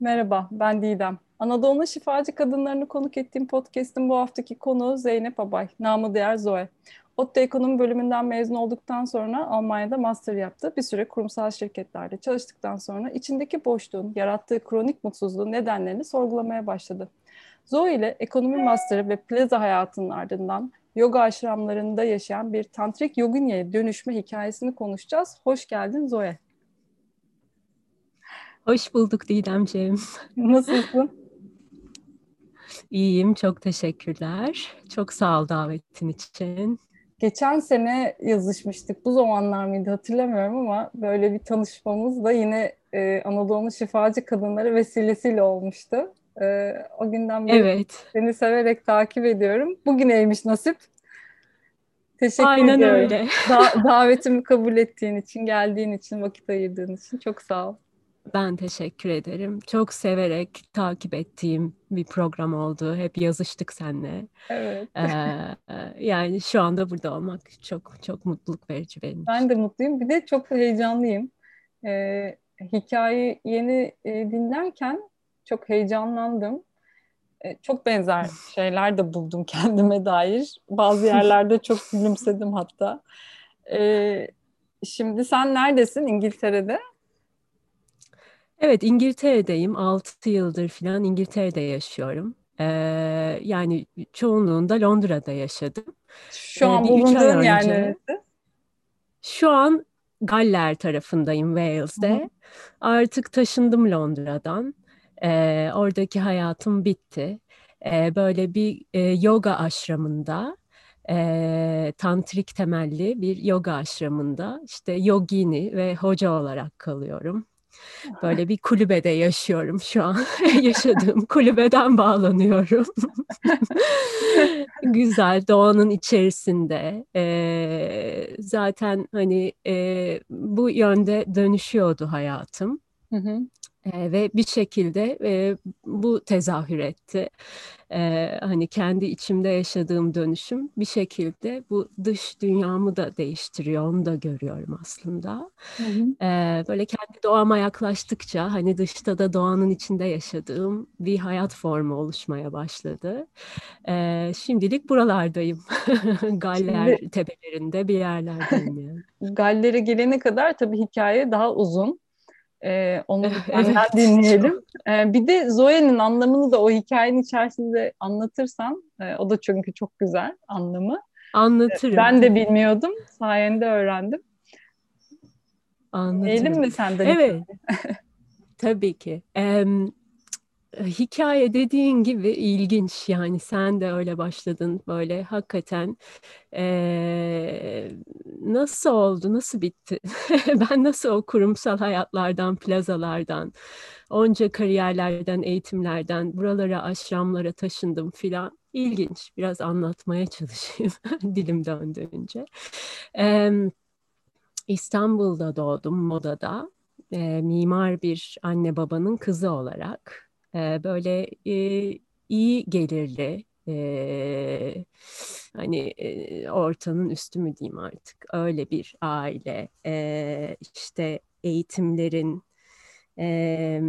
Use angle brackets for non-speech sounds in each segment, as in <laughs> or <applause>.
Merhaba, ben Didem. Anadolu'nun şifacı kadınlarını konuk ettiğim podcast'in bu haftaki konuğu Zeynep Abay, namı diğer Zoe. ODTÜ Ekonomi bölümünden mezun olduktan sonra Almanya'da master yaptı. Bir süre kurumsal şirketlerde çalıştıktan sonra içindeki boşluğun yarattığı kronik mutsuzluğun nedenlerini sorgulamaya başladı. Zoe ile ekonomi masterı ve plaza hayatının ardından yoga aşramlarında yaşayan bir tantrik yoginya'ya dönüşme hikayesini konuşacağız. Hoş geldin Zoe. Hoş bulduk Didemciğim. Nasılsın? İyiyim, çok teşekkürler. Çok sağ ol davetin için. Geçen sene yazışmıştık. Bu zamanlar mıydı hatırlamıyorum ama böyle bir tanışmamız da yine e, Anadolu'nun şifacı kadınları vesilesiyle olmuştu. E, o günden beri evet. seni severek takip ediyorum. Bugüneymiş nasip. Teşekkür Aynen ediyorum. öyle. Da- davetimi kabul ettiğin için, geldiğin için, vakit ayırdığın için çok sağ ol. Ben teşekkür ederim. Çok severek takip ettiğim bir program oldu. Hep yazıştık seninle. Evet. Ee, yani şu anda burada olmak çok çok mutluluk verici benim Ben de mutluyum. Bir de çok heyecanlıyım. Ee, hikayeyi yeni e, dinlerken çok heyecanlandım. E, çok benzer <laughs> şeyler de buldum kendime dair. Bazı yerlerde çok <laughs> gülümsedim hatta. E, şimdi sen neredesin İngiltere'de? Evet İngiltere'deyim. 6 yıldır falan İngiltere'de yaşıyorum. Ee, yani çoğunluğunda Londra'da yaşadım. Şu ee, an bulunduğun yer neresi? Şu an Galler tarafındayım Wales'de. Hı. Artık taşındım Londra'dan. Ee, oradaki hayatım bitti. Ee, böyle bir e, yoga aşramında e, tantrik temelli bir yoga aşramında işte yogini ve hoca olarak kalıyorum. Böyle bir kulübede yaşıyorum şu an. <laughs> Yaşadığım kulübeden bağlanıyorum. <laughs> Güzel, doğanın içerisinde. Ee, zaten hani e, bu yönde dönüşüyordu hayatım. Hı hı. E, ve bir şekilde e, bu tezahür etti. E, hani kendi içimde yaşadığım dönüşüm bir şekilde bu dış dünyamı da değiştiriyor. Onu da görüyorum aslında. Hı hı. E, böyle kendi doğama yaklaştıkça hani dışta da doğanın içinde yaşadığım bir hayat formu oluşmaya başladı. E, şimdilik buralardayım. <laughs> Galler Şimdi, tepelerinde bir yerlerdeyim yani. Galler'e gelene kadar tabii hikaye daha uzun. Ee, onu evet, dinleyelim. <laughs> Ee, bir de Zoe'nin anlamını da o hikayenin içerisinde anlatırsan, e, o da çünkü çok güzel anlamı. Anlatırım. Ben de bilmiyordum, sayende öğrendim. Anlatırım. Diyelim mi senden? Evet. <laughs> Tabii ki. Ee, hikaye dediğin gibi ilginç. Yani sen de öyle başladın böyle. Hakikaten ee, nasıl oldu nasıl bitti? <laughs> Ben nasıl o kurumsal hayatlardan plazalardan onca kariyerlerden eğitimlerden buralara aşramlara taşındım filan? İlginç. Biraz anlatmaya çalışayım <laughs> dilim döndüğünce. Ee, İstanbul'da doğdum modada. E, mimar bir anne babanın kızı olarak e, böyle e, iyi gelirli e, hani e, ortanın üstü mü diyeyim artık öyle bir aile e, işte eğitimlerin e,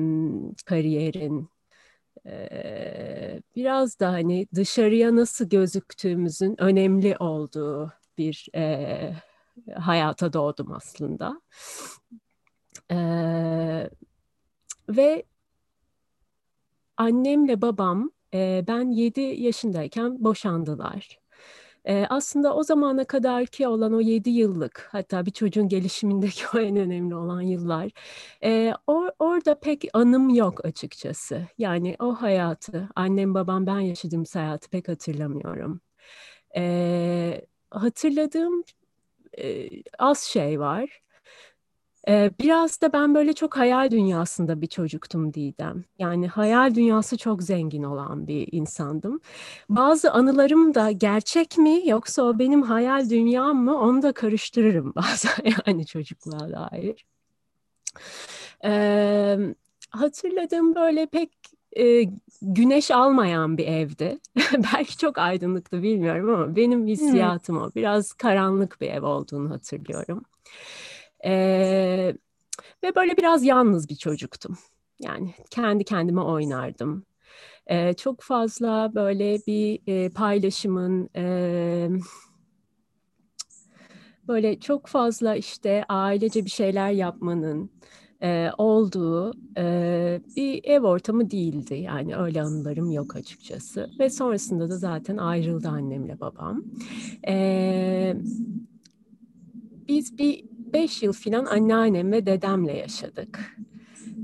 kariyerin biraz da hani dışarıya nasıl gözüktüğümüzün önemli olduğu bir e, hayata doğdum aslında. E, ve annemle babam e, ben 7 yaşındayken boşandılar. E, aslında o zamana kadar ki olan o 7 yıllık hatta bir çocuğun gelişimindeki <laughs> o en önemli olan yıllar e, or, orada pek anım yok açıkçası. Yani o hayatı annem babam ben yaşadığım hayatı pek hatırlamıyorum. E, hatırladığım e, az şey var. Biraz da ben böyle çok hayal dünyasında bir çocuktum Didem. Yani hayal dünyası çok zengin olan bir insandım. Bazı anılarım da gerçek mi yoksa o benim hayal dünyam mı onu da karıştırırım <laughs> bazen yani çocukluğa dair. Ee, hatırladığım böyle pek e, güneş almayan bir evdi. <laughs> Belki çok aydınlıktı bilmiyorum ama benim hissiyatım o. Biraz karanlık bir ev olduğunu hatırlıyorum. Ee, ve böyle biraz yalnız bir çocuktum. Yani kendi kendime oynardım. E, çok fazla böyle bir e, paylaşımın e, böyle çok fazla işte ailece bir şeyler yapmanın e, olduğu e, bir ev ortamı değildi. Yani öyle anılarım yok açıkçası. Ve sonrasında da zaten ayrıldı annemle babam. E, biz bir beş yıl falan anneannem ve dedemle yaşadık.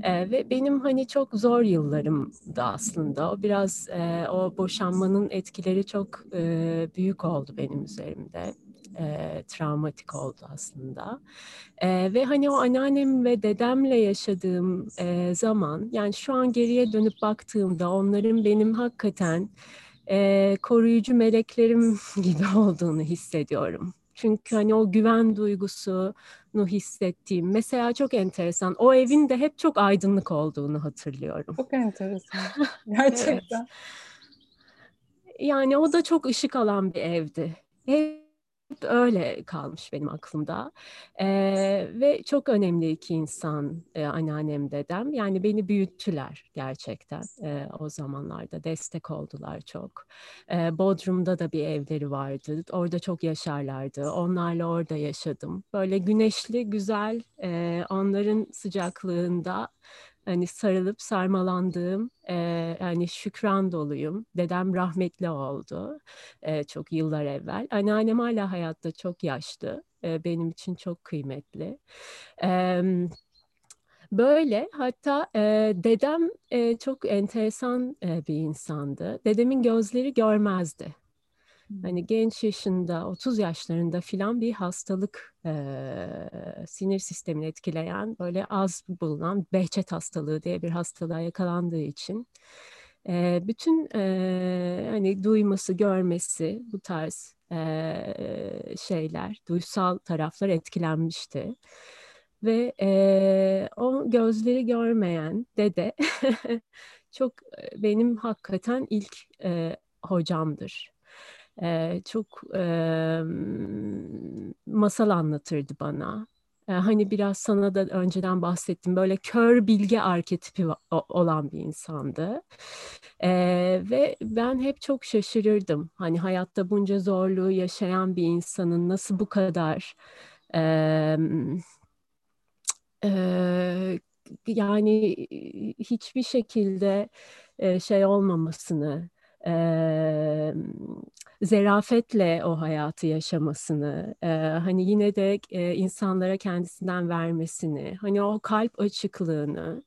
E, ve benim hani çok zor yıllarımdı aslında. O biraz e, o boşanmanın etkileri çok e, büyük oldu benim üzerimde e, travmatik oldu aslında. E, ve hani o anneannem ve dedemle yaşadığım e, zaman yani şu an geriye dönüp baktığımda onların benim hakikaten e, koruyucu meleklerim <laughs> gibi olduğunu hissediyorum. Çünkü hani o güven duygusunu hissettiğim. Mesela çok enteresan. O evin de hep çok aydınlık olduğunu hatırlıyorum. Çok enteresan. <laughs> Gerçekten. evet. Yani o da çok ışık alan bir evdi. Hep öyle kalmış benim aklımda. Ee, ve çok önemli iki insan e, anneannem dedem. Yani beni büyüttüler gerçekten e, o zamanlarda. Destek oldular çok. E, Bodrum'da da bir evleri vardı. Orada çok yaşarlardı. Onlarla orada yaşadım. Böyle güneşli, güzel, e, onların sıcaklığında hani sarılıp sarmalandığım e, yani şükran doluyum. Dedem rahmetli oldu e, çok yıllar evvel. Anneannem hala hayatta çok yaşlı. E, benim için çok kıymetli. E, Böyle hatta e, dedem e, çok enteresan e, bir insandı. Dedemin gözleri görmezdi. Hani genç yaşında, 30 yaşlarında filan bir hastalık e, sinir sistemini etkileyen böyle az bulunan Behçet hastalığı diye bir hastalığa yakalandığı için e, bütün e, hani duyması, görmesi bu tarz e, şeyler, duysal taraflar etkilenmişti. Ve e, o gözleri görmeyen dede <laughs> çok benim hakikaten ilk e, hocamdır e, çok e, masal anlatırdı bana. E, hani biraz sana da önceden bahsettim. Böyle kör bilge arketipi olan bir insandı. E, ve ben hep çok şaşırırdım. Hani hayatta bunca zorluğu yaşayan bir insanın nasıl bu kadar... E, e, yani hiçbir şekilde şey olmamasını, e, zerafetle o hayatı yaşamasını, e, hani yine de e, insanlara kendisinden vermesini, hani o kalp açıklığını,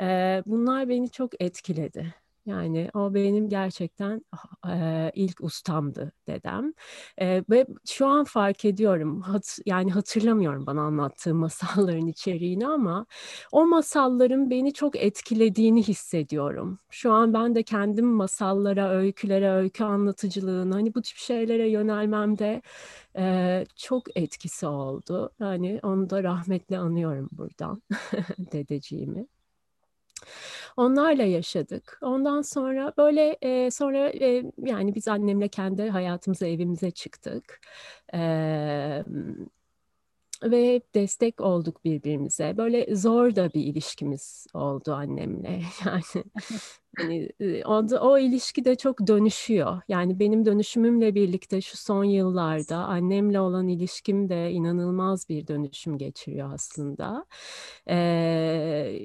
e, bunlar beni çok etkiledi. Yani o benim gerçekten e, ilk ustamdı dedem. E, ve şu an fark ediyorum, hat, yani hatırlamıyorum bana anlattığı <laughs> masalların içeriğini ama o masalların beni çok etkilediğini hissediyorum. Şu an ben de kendim masallara, öykülere, öykü anlatıcılığına, hani bu tip şeylere yönelmemde e, çok etkisi oldu. Yani onu da rahmetle anıyorum buradan <laughs> dedeciğimi. Onlarla yaşadık. Ondan sonra böyle e, sonra e, yani biz annemle kendi hayatımıza evimize çıktık. E, ve destek olduk birbirimize. Böyle zor da bir ilişkimiz oldu annemle. <laughs> Yani hani o, o ilişki de çok dönüşüyor. Yani benim dönüşümümle birlikte şu son yıllarda annemle olan ilişkim de inanılmaz bir dönüşüm geçiriyor aslında. Ee,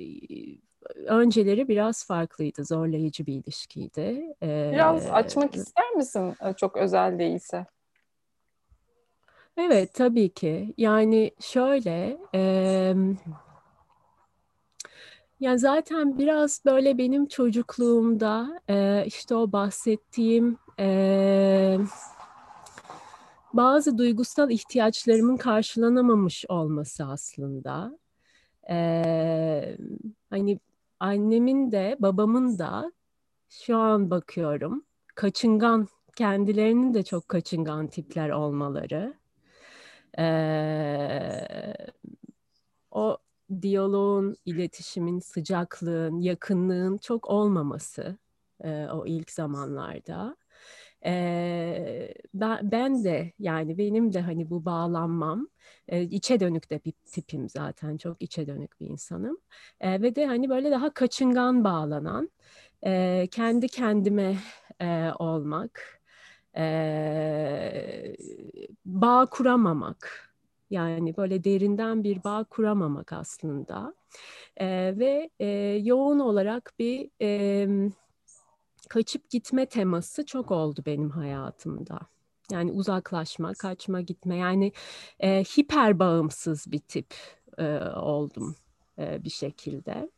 önceleri biraz farklıydı, zorlayıcı bir ilişkiydi. Ee, biraz açmak ister misin e, çok özel değilse? Evet, tabii ki. Yani şöyle, e, yani zaten biraz böyle benim çocukluğumda e, işte o bahsettiğim e, bazı duygusal ihtiyaçlarımın karşılanamamış olması aslında. E, hani annemin de babamın da şu an bakıyorum kaçıngan kendilerinin de çok kaçıngan tipler olmaları. Ee, o diyaloğun, iletişimin, sıcaklığın, yakınlığın çok olmaması e, o ilk zamanlarda. E, ben, de yani benim de hani bu bağlanmam e, içe dönük de bir tipim zaten çok içe dönük bir insanım. E, ve de hani böyle daha kaçıngan bağlanan e, kendi kendime e, olmak e, bağ kuramamak. Yani böyle derinden bir bağ kuramamak aslında. E, ve e, yoğun olarak bir e, kaçıp gitme teması çok oldu benim hayatımda. Yani uzaklaşma, kaçma, gitme. Yani e, hiper bağımsız bir tip e, oldum e, bir şekilde.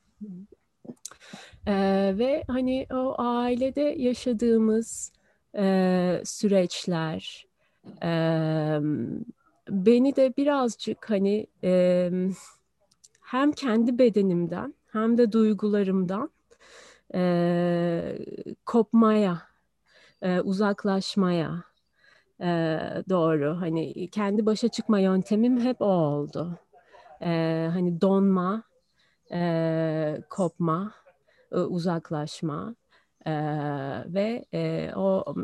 E, ve hani o ailede yaşadığımız e, süreçler e, beni de birazcık hani e, hem kendi bedenimden hem de duygularımdan e, kopmaya, e, uzaklaşmaya e, doğru. Hani kendi başa çıkma yöntemim hep o oldu. E, hani donma, e, kopma, e, uzaklaşma. Ee, ve e, o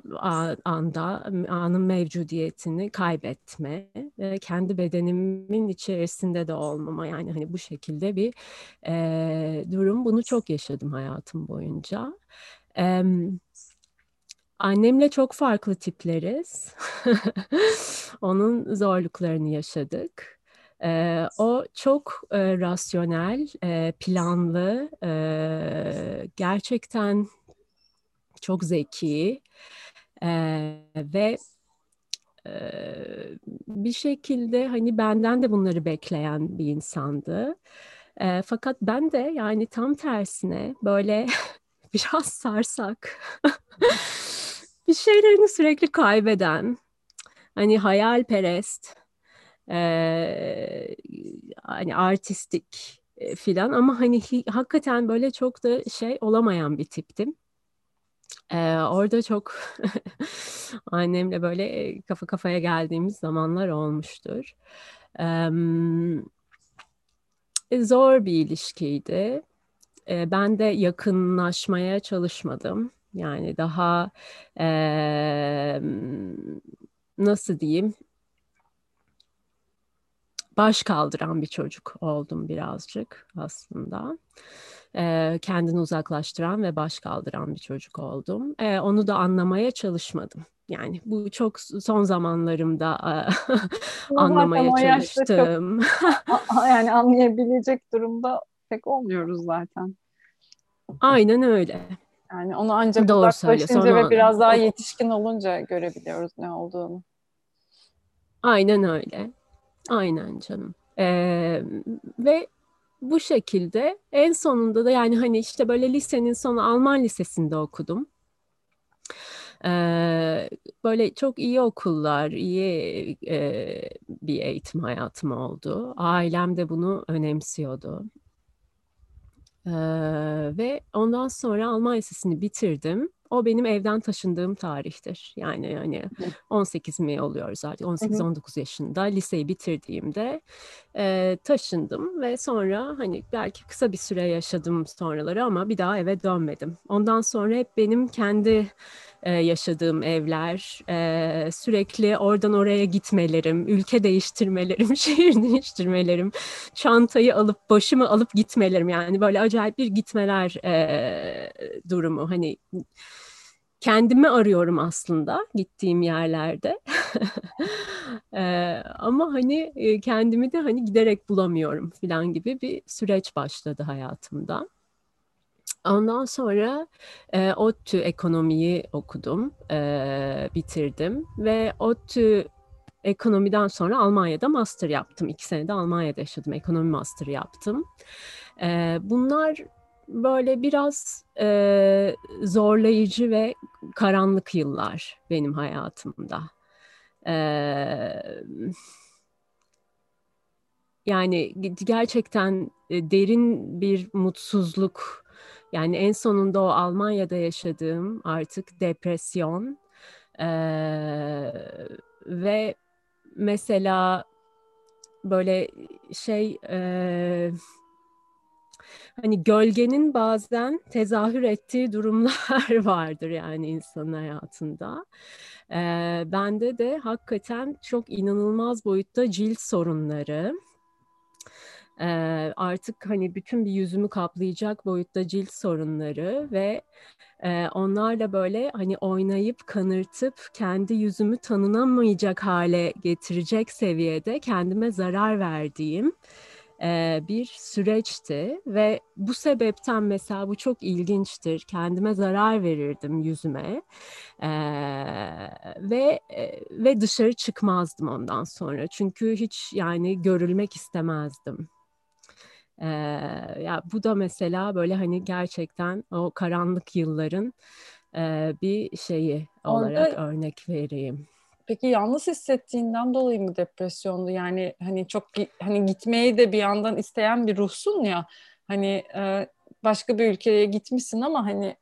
anda anın mevcudiyetini kaybetme ve kendi bedenimin içerisinde de olmama yani hani bu şekilde bir e, durum bunu çok yaşadım hayatım boyunca. E, annemle çok farklı tipleriz. <laughs> Onun zorluklarını yaşadık. Ee, o çok e, rasyonel, e, planlı, e, gerçekten çok zeki e, ve e, bir şekilde hani benden de bunları bekleyen bir insandı. E, fakat ben de yani tam tersine böyle <laughs> biraz sarsak <laughs> bir şeylerini sürekli kaybeden hani hayalperest e, hani artistik filan ama hani hakikaten böyle çok da şey olamayan bir tiptim. Ee, orada çok <laughs> annemle böyle kafa kafaya geldiğimiz zamanlar olmuştur. Ee, zor bir ilişkiydi. Ee, ben de yakınlaşmaya çalışmadım. Yani daha e, nasıl diyeyim baş kaldıran bir çocuk oldum birazcık aslında e, kendini uzaklaştıran ve baş kaldıran bir çocuk oldum. E, onu da anlamaya çalışmadım. Yani bu çok son zamanlarımda <laughs> anlamaya çalıştım. Çok, <laughs> yani anlayabilecek durumda pek olmuyoruz zaten. Aynen öyle. Yani onu ancak Doğru uzaklaşınca ve biraz daha yetişkin olunca görebiliyoruz ne olduğunu. Aynen öyle. Aynen canım. Ee, ve bu şekilde en sonunda da yani hani işte böyle lisenin sonu Alman lisesinde okudum. Ee, böyle çok iyi okullar, iyi e, bir eğitim hayatım oldu. Ailem de bunu önemsiyordu. Ee, ve ondan sonra Alman lisesini bitirdim. O benim evden taşındığım tarihtir. Yani hani 18 mi oluyoruz artık 18-19 yaşında liseyi bitirdiğimde e, taşındım ve sonra hani belki kısa bir süre yaşadım sonraları ama bir daha eve dönmedim. Ondan sonra hep benim kendi e, yaşadığım evler, e, sürekli oradan oraya gitmelerim, ülke değiştirmelerim, <laughs> şehir değiştirmelerim, çantayı alıp başımı alıp gitmelerim. Yani böyle acayip bir gitmeler e, durumu. Hani kendimi arıyorum aslında gittiğim yerlerde. <laughs> ee, ama hani kendimi de hani giderek bulamıyorum falan gibi bir süreç başladı hayatımda. Ondan sonra e, ODTÜ ekonomiyi okudum, e, bitirdim ve ODTÜ ekonomiden sonra Almanya'da master yaptım. İki senede Almanya'da yaşadım, ekonomi master yaptım. E, bunlar böyle biraz e, zorlayıcı ve karanlık yıllar benim hayatımda. E, yani gerçekten derin bir mutsuzluk yani en sonunda o Almanya'da yaşadığım artık depresyon e, ve mesela böyle şey e, hani gölgenin bazen tezahür ettiği durumlar <laughs> vardır yani insan hayatında. Ee, bende de hakikaten çok inanılmaz boyutta cilt sorunları, artık hani bütün bir yüzümü kaplayacak boyutta cilt sorunları ve onlarla böyle hani oynayıp kanırtıp kendi yüzümü tanınamayacak hale getirecek seviyede kendime zarar verdiğim bir süreçti ve bu sebepten mesela bu çok ilginçtir kendime zarar verirdim yüzüme ve ve dışarı çıkmazdım ondan sonra çünkü hiç yani görülmek istemezdim. Ee, ya bu da mesela böyle hani gerçekten o karanlık yılların e, bir şeyi olarak Orada, örnek vereyim. Peki yalnız hissettiğinden dolayı mı depresyondu? Yani hani çok hani gitmeyi de bir yandan isteyen bir ruhsun ya. Hani e, başka bir ülkeye gitmişsin ama hani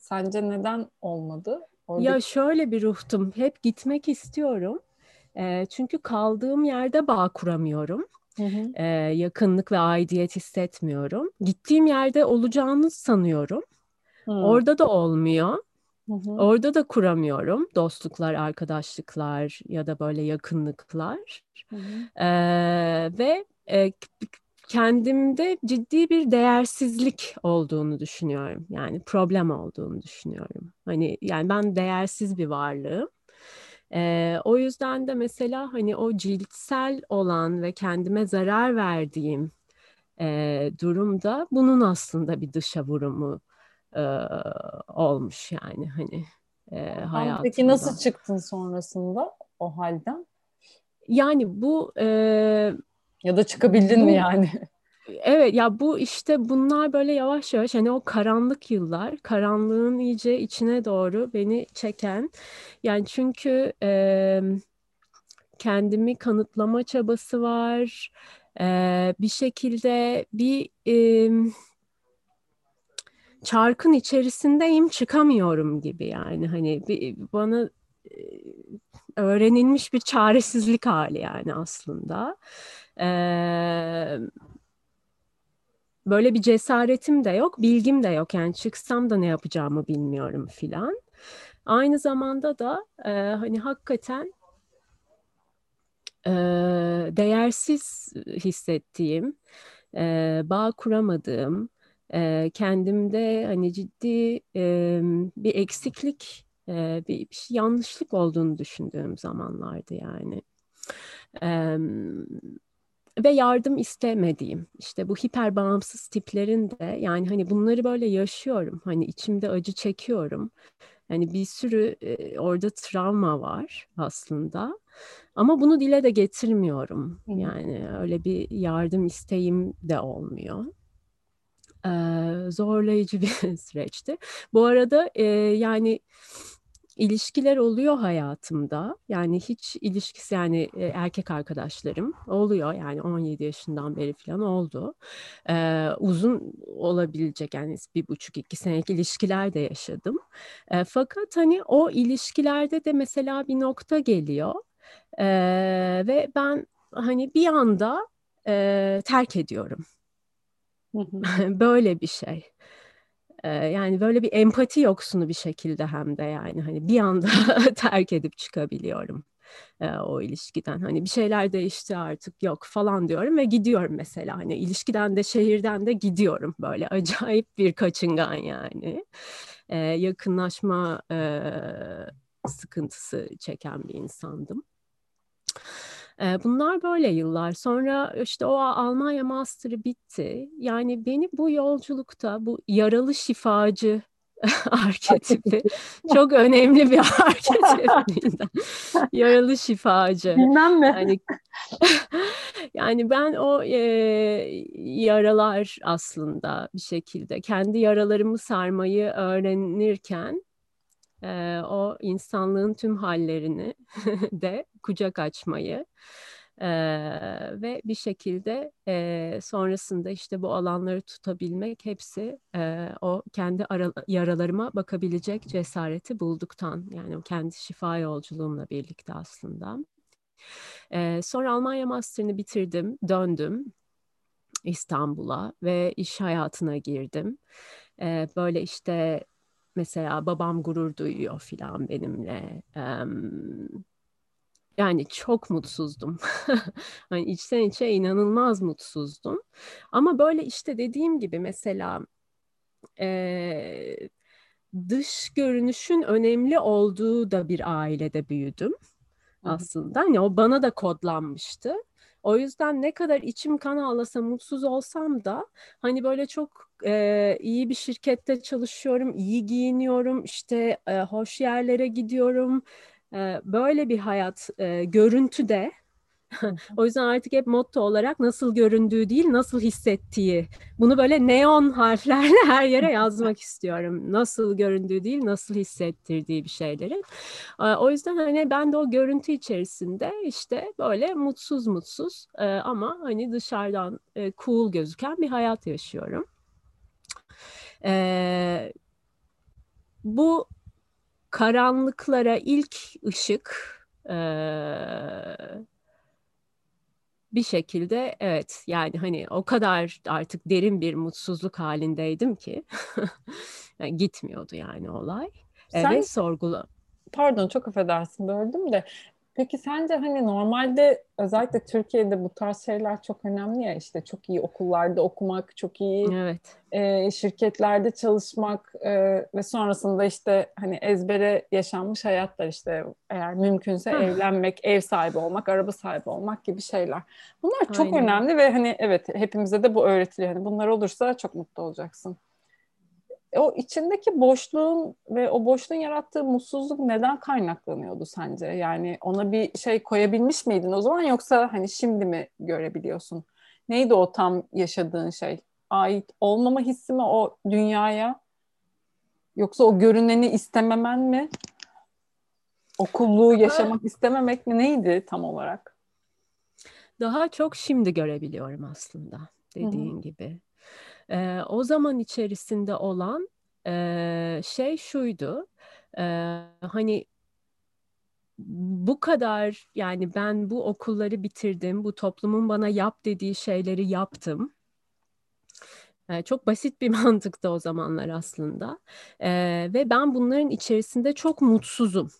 sence neden olmadı? Orada... Ya şöyle bir ruhtum. Hep gitmek istiyorum. E, çünkü kaldığım yerde bağ kuramıyorum. Hı hı. E, yakınlık ve aidiyet hissetmiyorum. Gittiğim yerde olacağını sanıyorum. Hı. Orada da olmuyor. Hı hı. Orada da kuramıyorum dostluklar, arkadaşlıklar ya da böyle yakınlıklar. Hı hı. Ee, ve e, kendimde ciddi bir değersizlik olduğunu düşünüyorum. Yani problem olduğunu düşünüyorum. Hani yani ben değersiz bir varlığım. E, o yüzden de mesela hani o ciltsel olan ve kendime zarar verdiğim e, durumda bunun aslında bir dışa vurumu e, olmuş yani hani e, hayatımda. Peki nasıl çıktın sonrasında o halden? Yani bu e, ya da çıkabildin bu, mi yani? Evet ya bu işte bunlar böyle yavaş yavaş hani o karanlık yıllar karanlığın iyice içine doğru beni çeken yani çünkü e, kendimi kanıtlama çabası var e, bir şekilde bir e, çarkın içerisindeyim çıkamıyorum gibi yani hani bir, bana öğrenilmiş bir çaresizlik hali yani aslında. Ee, böyle bir cesaretim de yok, bilgim de yok. Yani çıksam da ne yapacağımı bilmiyorum filan. Aynı zamanda da e, hani hakikaten e, değersiz hissettiğim, e, bağ kuramadığım, e, kendimde hani ciddi e, bir eksiklik, e, bir, bir şey, yanlışlık olduğunu düşündüğüm zamanlardı yani. E, ve yardım istemediğim işte bu hiper bağımsız tiplerin de yani hani bunları böyle yaşıyorum. Hani içimde acı çekiyorum. Yani bir sürü e, orada travma var aslında. Ama bunu dile de getirmiyorum. Yani öyle bir yardım isteğim de olmuyor ee, zorlayıcı bir <laughs> süreçti bu arada e, yani ilişkiler oluyor hayatımda. Yani hiç ilişkisi yani e, erkek arkadaşlarım oluyor. Yani 17 yaşından beri falan oldu. Ee, uzun olabilecek yani bir buçuk iki senelik ilişkiler de yaşadım. Ee, fakat hani o ilişkilerde de mesela bir nokta geliyor. Ee, ve ben hani bir anda e, terk ediyorum. <laughs> Böyle bir şey yani böyle bir empati yoksunu bir şekilde hem de yani hani bir anda <laughs> terk edip çıkabiliyorum o ilişkiden. Hani bir şeyler değişti artık yok falan diyorum ve gidiyorum mesela. Hani ilişkiden de şehirden de gidiyorum böyle acayip bir kaçıngan yani. yakınlaşma sıkıntısı çeken bir insandım. Bunlar böyle yıllar. Sonra işte o Almanya Master'ı bitti. Yani beni bu yolculukta bu yaralı şifacı <laughs> arketipi çok önemli bir <laughs> arketip. Yaralı şifacı. Bilmem mi? Yani, <laughs> yani ben o e, yaralar aslında bir şekilde kendi yaralarımı sarmayı öğrenirken e, o insanlığın tüm hallerini <laughs> de kucak açmayı e, ve bir şekilde e, sonrasında işte bu alanları tutabilmek hepsi e, o kendi ara, yaralarıma bakabilecek cesareti bulduktan yani o kendi şifa yolculuğumla birlikte aslında. E, sonra Almanya Master'ını bitirdim, döndüm İstanbul'a ve iş hayatına girdim. Ee, böyle işte mesela babam gurur duyuyor filan benimle. Yani çok mutsuzdum. <laughs> hani içten içe inanılmaz mutsuzdum. Ama böyle işte dediğim gibi mesela e, dış görünüşün önemli olduğu da bir ailede büyüdüm aslında. Hani o bana da kodlanmıştı. O yüzden ne kadar içim kan ağlasa mutsuz olsam da hani böyle çok e, iyi bir şirkette çalışıyorum, iyi giyiniyorum, işte e, hoş yerlere gidiyorum. E, böyle bir hayat e, görüntü de o yüzden artık hep motto olarak nasıl göründüğü değil, nasıl hissettiği. Bunu böyle neon harflerle her yere yazmak istiyorum. Nasıl göründüğü değil, nasıl hissettirdiği bir şeyleri. O yüzden hani ben de o görüntü içerisinde işte böyle mutsuz mutsuz ama hani dışarıdan cool gözüken bir hayat yaşıyorum. Bu karanlıklara ilk ışık bir şekilde evet yani hani o kadar artık derin bir mutsuzluk halindeydim ki <laughs> yani gitmiyordu yani olay. Sen, Ve sorgula. Pardon çok affedersin böldüm de Peki sence hani normalde özellikle Türkiye'de bu tarz şeyler çok önemli ya işte çok iyi okullarda okumak, çok iyi evet. e, şirketlerde çalışmak e, ve sonrasında işte hani ezbere yaşanmış hayatlar işte eğer mümkünse evlenmek, ev sahibi olmak, araba sahibi olmak gibi şeyler. Bunlar çok Aynen. önemli ve hani evet hepimize de bu öğretiliyor. Yani bunlar olursa çok mutlu olacaksın o içindeki boşluğun ve o boşluğun yarattığı mutsuzluk neden kaynaklanıyordu sence? Yani ona bir şey koyabilmiş miydin o zaman yoksa hani şimdi mi görebiliyorsun? Neydi o tam yaşadığın şey? Ait olmama hissi mi o dünyaya? Yoksa o görüneni istememen mi? Okulluğu yaşamak istememek mi? Neydi tam olarak? Daha çok şimdi görebiliyorum aslında dediğin Hı-hı. gibi. E, o zaman içerisinde olan e, şey şuydu. E, hani bu kadar yani ben bu okulları bitirdim, bu toplumun bana yap dediği şeyleri yaptım. Çok basit bir <laughs> mantıkta o zamanlar aslında. E, ve ben bunların içerisinde çok mutsuzum.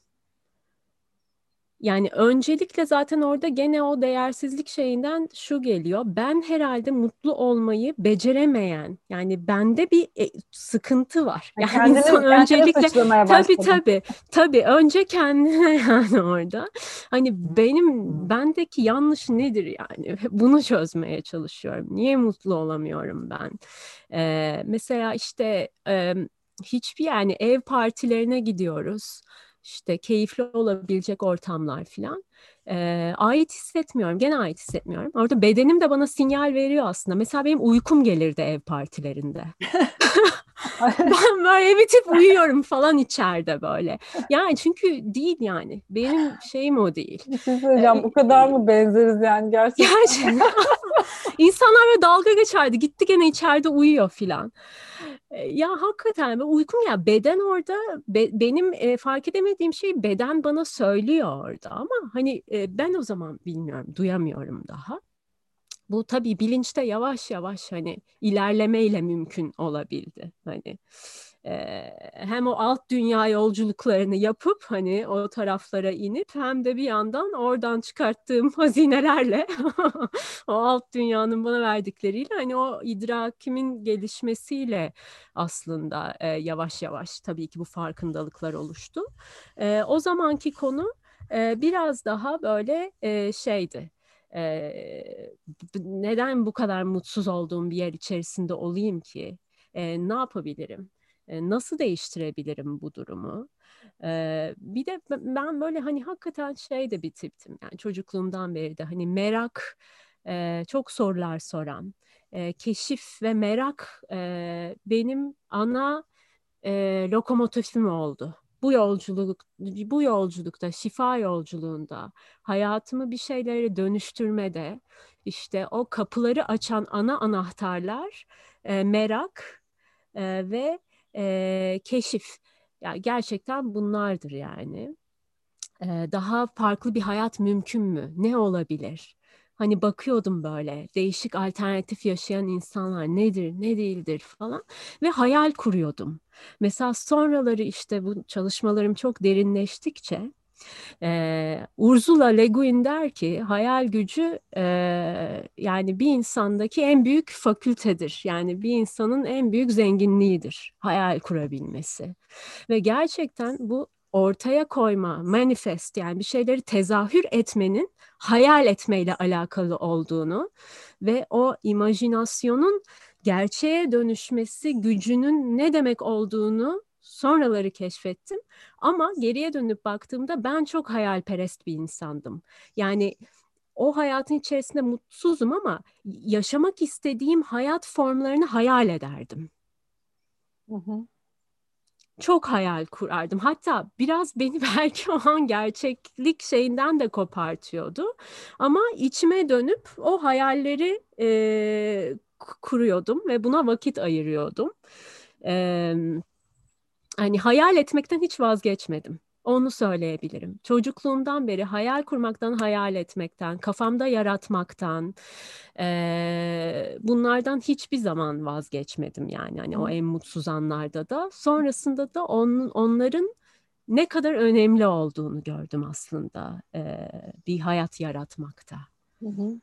Yani öncelikle zaten orada gene o değersizlik şeyinden şu geliyor. Ben herhalde mutlu olmayı beceremeyen yani bende bir e, sıkıntı var. Yani kendini, insan öncelikle tabii tabii tabii önce kendine <laughs> yani orada. Hani benim bendeki yanlış nedir yani? <laughs> Bunu çözmeye çalışıyorum. Niye mutlu olamıyorum ben? Ee, mesela işte e, hiçbir yani ev partilerine gidiyoruz işte keyifli olabilecek ortamlar falan. E, ait hissetmiyorum. Gene ait hissetmiyorum. Orada bedenim de bana sinyal veriyor aslında. Mesela benim uykum gelirdi ev partilerinde. <laughs> <laughs> ben böyle bitip uyuyorum falan içeride böyle. Yani çünkü değil yani. Benim şeyim o değil. Bir şey söyleyeceğim. Bu kadar mı benzeriz yani gerçekten? Gerçekten. <laughs> İnsanlar böyle dalga geçerdi. Gitti gene içeride uyuyor filan. Ya hakikaten uykum ya beden orada be, benim e, fark edemediğim şey beden bana söylüyor orada ama hani e, ben o zaman bilmiyorum duyamıyorum daha. Bu tabii bilinçte yavaş yavaş hani ilerlemeyle mümkün olabildi. Hani hem o alt dünya yolculuklarını yapıp hani o taraflara inip hem de bir yandan oradan çıkarttığım <laughs> hazinelerle o alt dünyanın bana verdikleriyle hani o idrakimin gelişmesiyle aslında e, yavaş yavaş tabii ki bu farkındalıklar oluştu. E, o zamanki konu e, biraz daha böyle e, şeydi. E, neden bu kadar mutsuz olduğum bir yer içerisinde olayım ki? E, ne yapabilirim? Nasıl değiştirebilirim bu durumu? bir de ben böyle hani hakikaten şey de bir tiptim yani çocukluğumdan beri de hani merak çok sorular soran keşif ve merak benim ana lokomotifim oldu. Bu yolculuk bu yolculukta şifa yolculuğunda hayatımı bir şeylere dönüştürmede işte o kapıları açan ana anahtarlar merak ve e, keşif. Yani gerçekten bunlardır yani. E, daha farklı bir hayat mümkün mü? Ne olabilir? Hani bakıyordum böyle değişik alternatif yaşayan insanlar nedir, ne değildir falan ve hayal kuruyordum. Mesela sonraları işte bu çalışmalarım çok derinleştikçe ee, Ursula Le Guin der ki hayal gücü e, yani bir insandaki en büyük fakültedir. Yani bir insanın en büyük zenginliğidir hayal kurabilmesi. Ve gerçekten bu ortaya koyma, manifest yani bir şeyleri tezahür etmenin hayal etmeyle alakalı olduğunu ve o imajinasyonun gerçeğe dönüşmesi gücünün ne demek olduğunu sonraları keşfettim. Ama geriye dönüp baktığımda ben çok hayalperest bir insandım. Yani o hayatın içerisinde mutsuzum ama yaşamak istediğim hayat formlarını hayal ederdim. Hı hı. Çok hayal kurardım. Hatta biraz beni <laughs> belki o an gerçeklik şeyinden de kopartıyordu. Ama içime dönüp o hayalleri e, kuruyordum ve buna vakit ayırıyordum. Evet hani hayal etmekten hiç vazgeçmedim. Onu söyleyebilirim. Çocukluğumdan beri hayal kurmaktan, hayal etmekten, kafamda yaratmaktan, e, bunlardan hiçbir zaman vazgeçmedim yani. Hani o en mutsuz anlarda da. Sonrasında da on, onların ne kadar önemli olduğunu gördüm aslında e, bir hayat yaratmakta. Hı hı.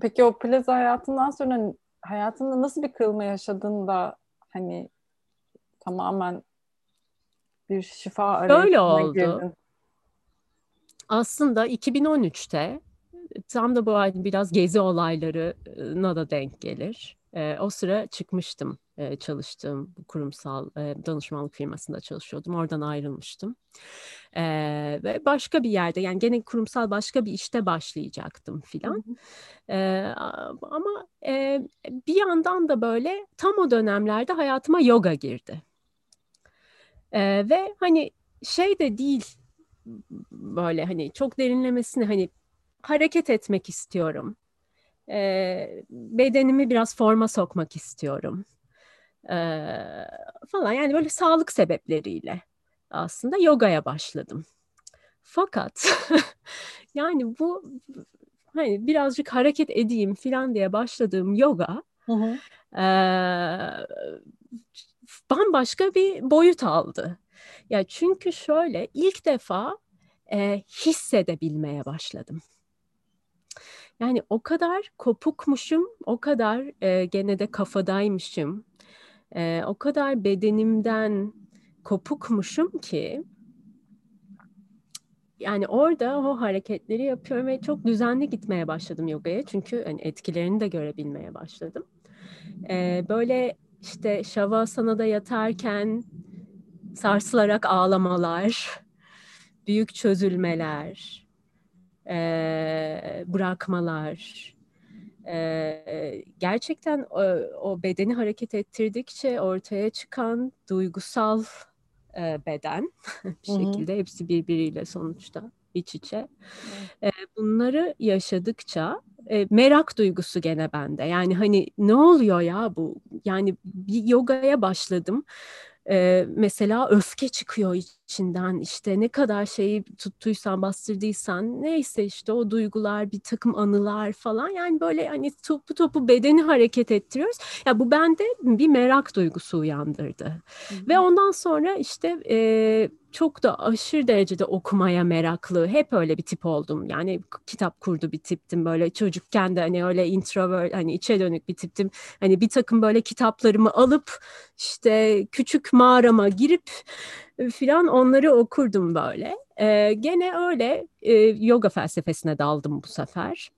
Peki o plaza hayatından sonra hayatında nasıl bir kırılma yaşadın da hani tamamen bir şifa arayışına oldu. girdin. Aslında 2013'te tam da bu biraz gezi olaylarına da denk gelir. E, o sıra çıkmıştım e, çalıştığım kurumsal e, danışmanlık firmasında çalışıyordum. Oradan ayrılmıştım. E, ve başka bir yerde yani gene kurumsal başka bir işte başlayacaktım filan. E, ama e, bir yandan da böyle tam o dönemlerde hayatıma yoga girdi. Ee, ve hani şey de değil böyle hani çok derinlemesine hani hareket etmek istiyorum. Ee, bedenimi biraz forma sokmak istiyorum. Ee, falan yani böyle sağlık sebepleriyle aslında yogaya başladım. Fakat <laughs> yani bu hani birazcık hareket edeyim falan diye başladığım yoga hı hı. E, bambaşka bir boyut aldı. Ya çünkü şöyle ilk defa e, hissedebilmeye başladım. Yani o kadar kopukmuşum, o kadar e, gene de kafadaymışım, e, o kadar bedenimden kopukmuşum ki yani orada o hareketleri yapıyorum ve çok düzenli gitmeye başladım yogaya çünkü hani etkilerini de görebilmeye başladım. E, böyle işte Şavasana'da yatarken sarsılarak ağlamalar, büyük çözülmeler, e, bırakmalar. E, gerçekten o, o bedeni hareket ettirdikçe ortaya çıkan duygusal e, beden <laughs> bir şekilde hepsi birbiriyle sonuçta iç içe. E, bunları yaşadıkça e, merak duygusu gene bende. Yani hani ne oluyor ya bu? Yani bir yogaya başladım. E, mesela öfke çıkıyor içinden işte ne kadar şeyi tuttuysan bastırdıysan neyse işte o duygular bir takım anılar falan yani böyle hani topu topu bedeni hareket ettiriyoruz. Ya bu bende bir merak duygusu uyandırdı. Hı-hı. Ve ondan sonra işte e, çok da aşırı derecede okumaya meraklı. Hep öyle bir tip oldum. Yani kitap kurdu bir tiptim böyle çocukken de hani öyle introvert hani içe dönük bir tiptim. Hani bir takım böyle kitaplarımı alıp işte küçük mağarama girip filan onları okurdum böyle. Ee, gene öyle e, yoga felsefesine daldım bu sefer.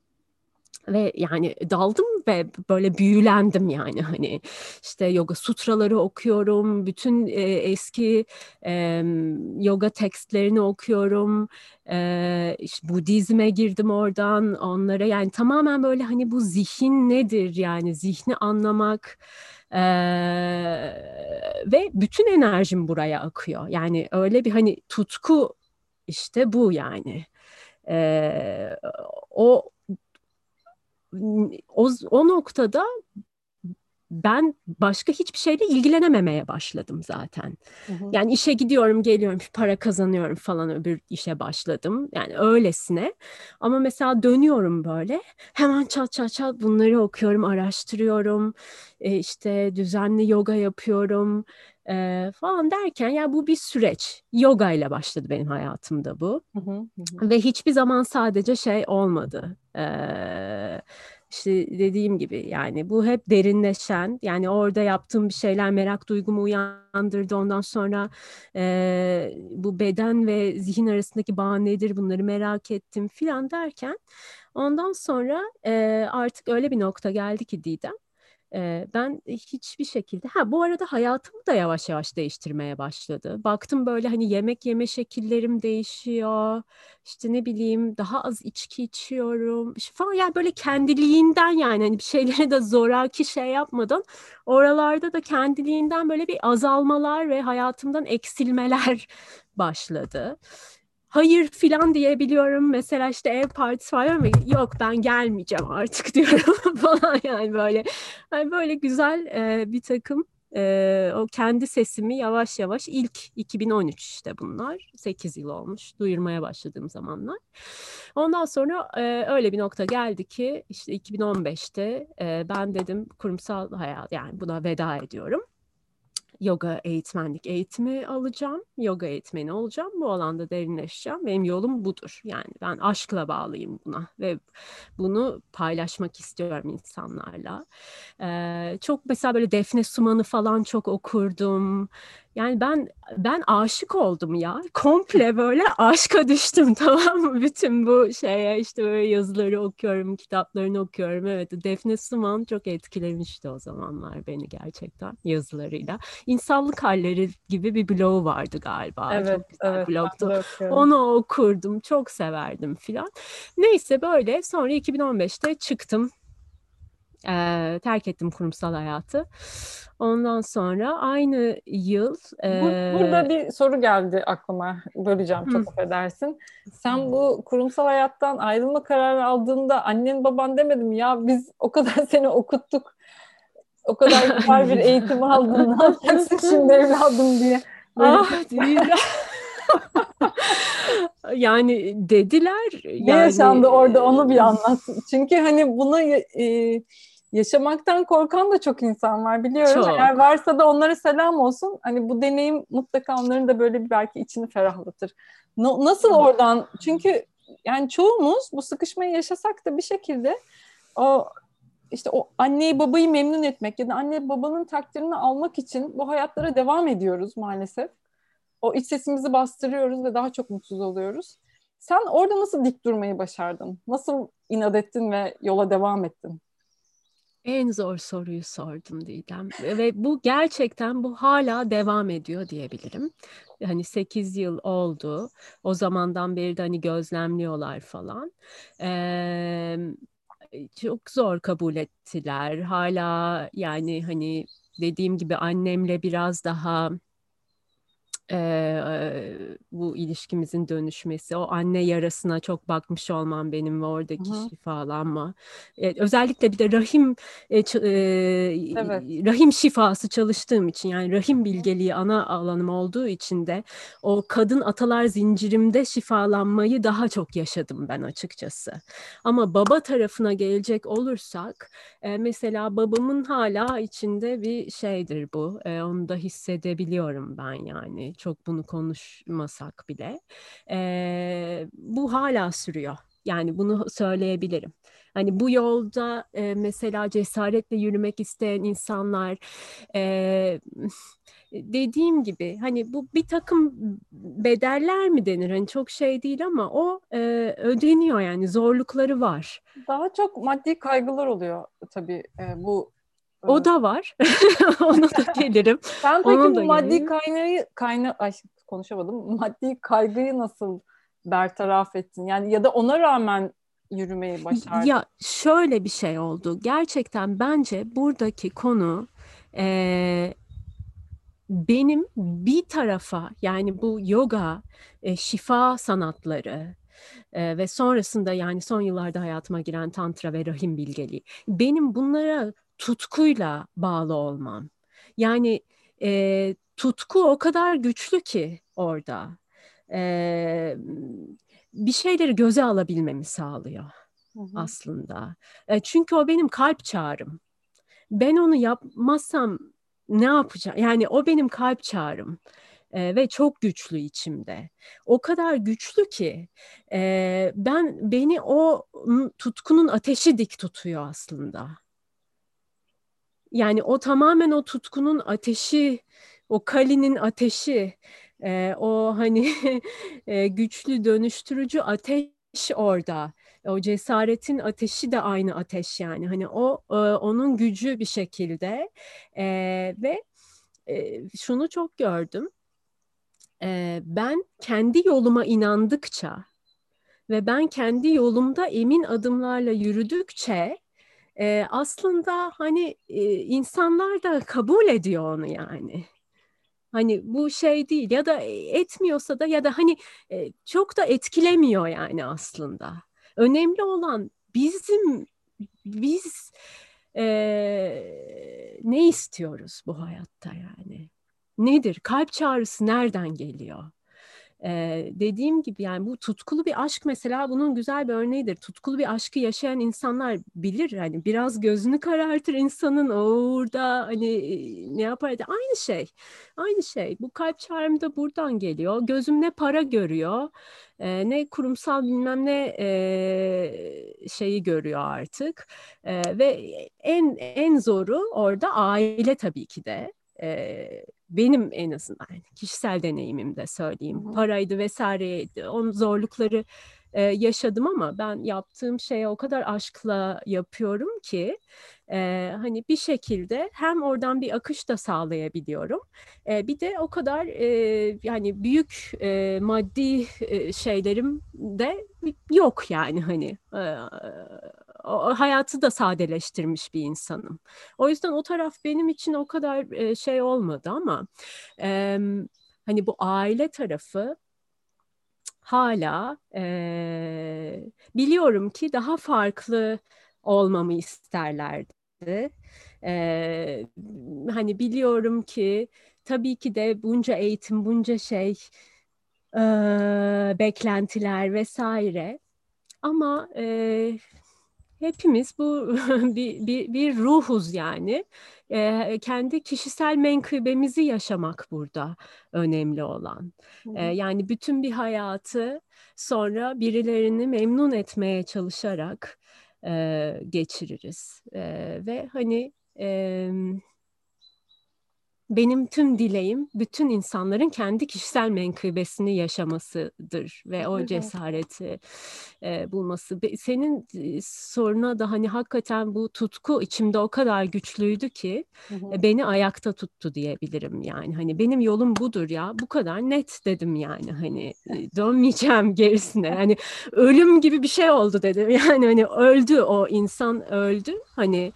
Ve yani daldım ve böyle büyülendim yani. Hani işte yoga sutraları okuyorum bütün e, eski e, yoga tekstlerini okuyorum. E, işte Budizme girdim oradan. Onlara yani tamamen böyle hani bu zihin nedir? Yani zihni anlamak ee, ve bütün enerjim buraya akıyor. Yani öyle bir hani tutku işte bu yani. Ee, o o, o noktada ben başka hiçbir şeyle ilgilenememeye başladım zaten. Hı hı. Yani işe gidiyorum, geliyorum, para kazanıyorum falan öbür işe başladım. Yani öylesine. Ama mesela dönüyorum böyle hemen çat çat çat bunları okuyorum, araştırıyorum. E, işte düzenli yoga yapıyorum e, falan derken ya bu bir süreç. Yoga ile başladı benim hayatımda bu. Hı hı, hı. Ve hiçbir zaman sadece şey olmadı. Eee işte dediğim gibi yani bu hep derinleşen yani orada yaptığım bir şeyler merak duygumu uyandırdı. Ondan sonra e, bu beden ve zihin arasındaki bağ nedir bunları merak ettim filan derken ondan sonra e, artık öyle bir nokta geldi ki Didem ben hiçbir şekilde ha bu arada hayatımı da yavaş yavaş değiştirmeye başladı. Baktım böyle hani yemek yeme şekillerim değişiyor. İşte ne bileyim daha az içki içiyorum falan yani böyle kendiliğinden yani hani bir şeyleri de zoraki şey yapmadan oralarda da kendiliğinden böyle bir azalmalar ve hayatımdan eksilmeler <laughs> başladı hayır filan diyebiliyorum. Mesela işte ev partisi var ama yok ben gelmeyeceğim artık <laughs> diyorum <laughs> falan yani böyle. Yani böyle güzel e, bir takım e, o kendi sesimi yavaş yavaş ilk 2013 işte bunlar 8 yıl olmuş duyurmaya başladığım zamanlar. Ondan sonra e, öyle bir nokta geldi ki işte 2015'te e, ben dedim kurumsal hayat yani buna veda ediyorum yoga eğitmenlik eğitimi alacağım. Yoga eğitmeni olacağım. Bu alanda derinleşeceğim. Benim yolum budur. Yani ben aşkla bağlıyım buna ve bunu paylaşmak istiyorum insanlarla. Ee, çok mesela böyle Defne Suman'ı falan çok okurdum. Yani ben ben aşık oldum ya. Komple böyle aşka düştüm <laughs> tamam mı? Bütün bu şeye işte böyle yazıları okuyorum, kitaplarını okuyorum. Evet Defne Suman çok etkilemişti o zamanlar beni gerçekten yazılarıyla. İnsanlık halleri gibi bir blogu vardı galiba. Evet, çok güzel evet, blogdu. Onu okurdum, çok severdim filan. Neyse böyle sonra 2015'te çıktım e, terk ettim kurumsal hayatı. Ondan sonra aynı yıl... E, Burada bir soru geldi aklıma. Böleceğim çok hı. affedersin. Sen bu kurumsal hayattan ayrılma kararı aldığında annen baban demedim ya biz o kadar <laughs> seni okuttuk. O kadar güzel bir eğitim aldın. Ne yapacaksın şimdi evladım diye. Böyle ah değil. <laughs> yani dediler. Ne yani, yaşandı orada onu bir anlat. Çünkü hani bunu e, yaşamaktan korkan da çok insan var biliyorum. Çok. Eğer varsa da onlara selam olsun. Hani bu deneyim mutlaka onların da böyle bir belki içini ferahlatır. No, nasıl oradan? Çünkü yani çoğumuz bu sıkışmayı yaşasak da bir şekilde o işte o anneyi babayı memnun etmek ya da anne babanın takdirini almak için bu hayatlara devam ediyoruz maalesef. O iç sesimizi bastırıyoruz ve daha çok mutsuz oluyoruz. Sen orada nasıl dik durmayı başardın? Nasıl inat ettin ve yola devam ettin? En zor soruyu sordum Didem ve bu gerçekten bu hala devam ediyor diyebilirim. Hani 8 yıl oldu. O zamandan beri de hani gözlemliyorlar falan. Ee, çok zor kabul ettiler. Hala yani hani dediğim gibi annemle biraz daha e, bu ilişkimizin dönüşmesi, o anne yarasına çok bakmış olmam benim ve oradaki Hı-hı. şifalanma. E, özellikle bir de rahim e, e, evet. rahim şifası çalıştığım için yani rahim bilgeliği ana alanım olduğu için de o kadın atalar zincirimde şifalanmayı daha çok yaşadım ben açıkçası. Ama baba tarafına gelecek olursak e, mesela babamın hala içinde bir şeydir bu. E, onu da hissedebiliyorum ben yani çok bunu konuşmasak bile e, bu hala sürüyor. Yani bunu söyleyebilirim. Hani bu yolda e, mesela cesaretle yürümek isteyen insanlar e, dediğim gibi hani bu bir takım bedeller mi denir? Hani çok şey değil ama o e, ödeniyor yani zorlukları var. Daha çok maddi kaygılar oluyor tabii e, bu o da var. <laughs> Ona da <laughs> gelirim. Sen peki Ona bu maddi kaynağı, kaynağı ay konuşamadım. <laughs> Maddi kaygıyı nasıl bertaraf ettin? Yani ya da ona rağmen yürümeyi başardın? Ya şöyle bir şey oldu. Gerçekten bence buradaki konu e, benim bir tarafa yani bu yoga, e, şifa sanatları, e, ve sonrasında yani son yıllarda hayatıma giren tantra ve rahim bilgeliği benim bunlara tutkuyla bağlı olmam. Yani e, tutku o kadar güçlü ki orada. E, bir şeyleri göze alabilmemi sağlıyor hı hı. aslında. E, çünkü o benim kalp çağrım. Ben onu yapmazsam ne yapacağım? Yani o benim kalp çağrım e, ve çok güçlü içimde. O kadar güçlü ki e, ben beni o tutkunun ateşi dik tutuyor aslında. Yani o tamamen o tutkunun ateşi, o kalinin ateşi, e, o hani <laughs> e, güçlü dönüştürücü ateş orada. O cesaretin ateşi de aynı ateş yani. Hani o e, onun gücü bir şekilde e, ve e, şunu çok gördüm e, ben kendi yoluma inandıkça ve ben kendi yolumda emin adımlarla yürüdükçe e, aslında hani e, insanlar da kabul ediyor onu yani. Hani bu şey değil ya da etmiyorsa da ya da hani e, çok da etkilemiyor yani aslında. Önemli olan bizim biz e, ne istiyoruz bu hayatta yani? nedir? Kalp çağrısı nereden geliyor? Ee, dediğim gibi yani bu tutkulu bir aşk mesela bunun güzel bir örneğidir. Tutkulu bir aşkı yaşayan insanlar bilir hani biraz gözünü karartır insanın orada hani ne yapar aynı şey. Aynı şey. Bu kalp çağrım da buradan geliyor. Gözüm ne para görüyor e, ne kurumsal bilmem ne e, şeyi görüyor artık. E, ve en en zoru orada aile tabii ki de. E, benim en azından kişisel deneyimimde söyleyeyim. Hı. Paraydı vesaireydi. Onun zorlukları e, yaşadım ama ben yaptığım şeye o kadar aşkla yapıyorum ki e, hani bir şekilde hem oradan bir akış da sağlayabiliyorum. E, bir de o kadar e, yani büyük e, maddi e, şeylerim de yok yani hani e, hayatı da sadeleştirmiş bir insanım. O yüzden o taraf benim için o kadar e, şey olmadı ama e, hani bu aile tarafı hala e, biliyorum ki daha farklı olmamı isterlerdi. E, hani biliyorum ki tabii ki de bunca eğitim, bunca şey, e, beklentiler vesaire. Ama e, hepimiz bu <laughs> bir, bir, bir ruhuz yani. E, kendi kişisel menkıbemizi yaşamak burada önemli olan. E, yani bütün bir hayatı sonra birilerini memnun etmeye çalışarak e, geçiririz. E, ve hani... E, benim tüm dileğim bütün insanların kendi kişisel menkıbesini yaşamasıdır ve o cesareti e, bulması. Senin e, soruna da hani hakikaten bu tutku içimde o kadar güçlüydü ki e, beni ayakta tuttu diyebilirim yani. Hani benim yolum budur ya bu kadar net dedim yani hani e, <laughs> dönmeyeceğim gerisine. Hani ölüm gibi bir şey oldu dedim <laughs> yani hani öldü o insan öldü hani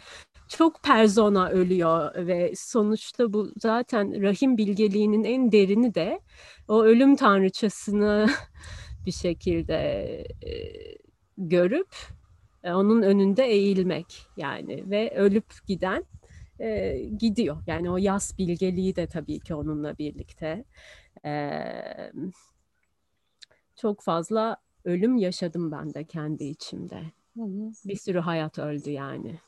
çok persona ölüyor ve sonuçta bu zaten rahim bilgeliğinin en derini de o ölüm tanrıçasını <laughs> bir şekilde e, görüp e, onun önünde eğilmek yani ve ölüp giden e, gidiyor. Yani o yas bilgeliği de tabii ki onunla birlikte. E, çok fazla ölüm yaşadım ben de kendi içimde. Bir sürü hayat öldü yani.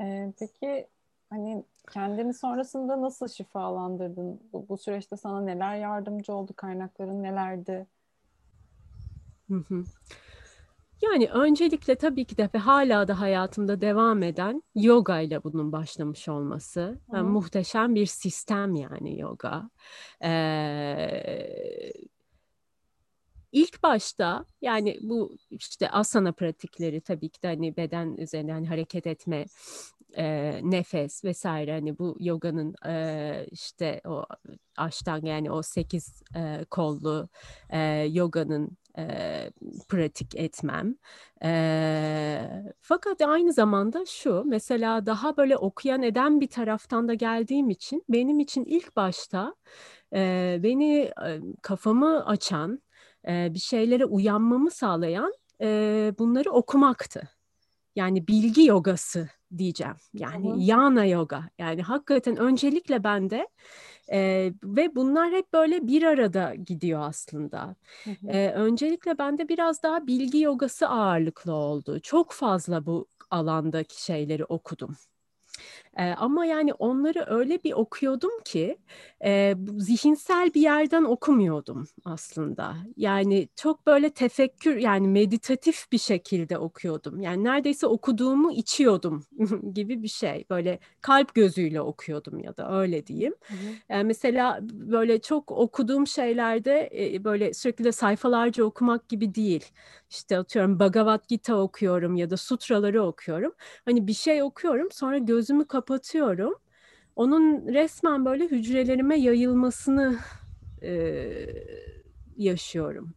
Ee, peki hani kendini sonrasında nasıl şifalandırdın? Bu, bu süreçte sana neler yardımcı oldu? Kaynakların nelerdi? Yani öncelikle tabii ki de ve hala da hayatımda devam eden yoga ile bunun başlamış olması. Yani muhteşem bir sistem yani yoga. Ee, İlk başta yani bu işte asana pratikleri tabii ki de hani beden üzerine hani hareket etme, e, nefes vesaire hani bu yoganın e, işte o aştan yani o sekiz e, kollu e, yoganın e, pratik etmem. E, fakat aynı zamanda şu mesela daha böyle okuyan eden bir taraftan da geldiğim için benim için ilk başta e, beni e, kafamı açan bir şeylere uyanmamı sağlayan bunları okumaktı. Yani bilgi yogası diyeceğim. Yani hı hı. yana yoga. Yani hakikaten öncelikle bende e, ve bunlar hep böyle bir arada gidiyor aslında. Hı hı. E, öncelikle bende biraz daha bilgi yogası ağırlıklı oldu. Çok fazla bu alandaki şeyleri okudum. E, ama yani onları öyle bir okuyordum ki e, zihinsel bir yerden okumuyordum aslında. Yani çok böyle tefekkür yani meditatif bir şekilde okuyordum. Yani neredeyse okuduğumu içiyordum <laughs> gibi bir şey. Böyle kalp gözüyle okuyordum ya da öyle diyeyim. Hı hı. E, mesela böyle çok okuduğum şeylerde e, böyle sürekli de sayfalarca okumak gibi değil. İşte atıyorum Bhagavad Gita okuyorum ya da sutraları okuyorum. Hani bir şey okuyorum sonra gözümü kapatıyorum. Onun resmen böyle hücrelerime yayılmasını e, yaşıyorum.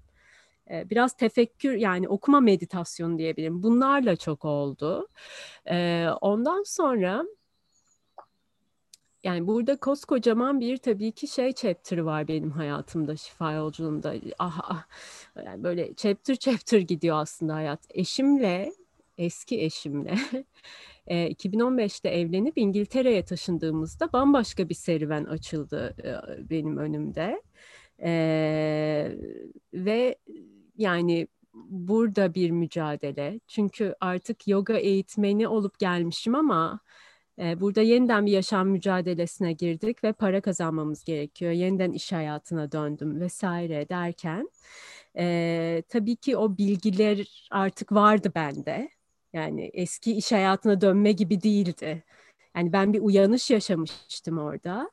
E, biraz tefekkür yani okuma meditasyonu diyebilirim. Bunlarla çok oldu. E, ondan sonra yani burada koskocaman bir tabii ki şey chapter var benim hayatımda şifa yolculuğunda. Ah, ah. Yani böyle chapter chapter gidiyor aslında hayat. Eşimle, eski eşimle <laughs> 2015'te evlenip İngiltere'ye taşındığımızda bambaşka bir serüven açıldı benim önümde. Ve yani burada bir mücadele. Çünkü artık yoga eğitmeni olup gelmişim ama Burada yeniden bir yaşam mücadelesine girdik ve para kazanmamız gerekiyor. Yeniden iş hayatına döndüm vesaire derken e, tabii ki o bilgiler artık vardı bende. Yani eski iş hayatına dönme gibi değildi. Yani ben bir uyanış yaşamıştım orada.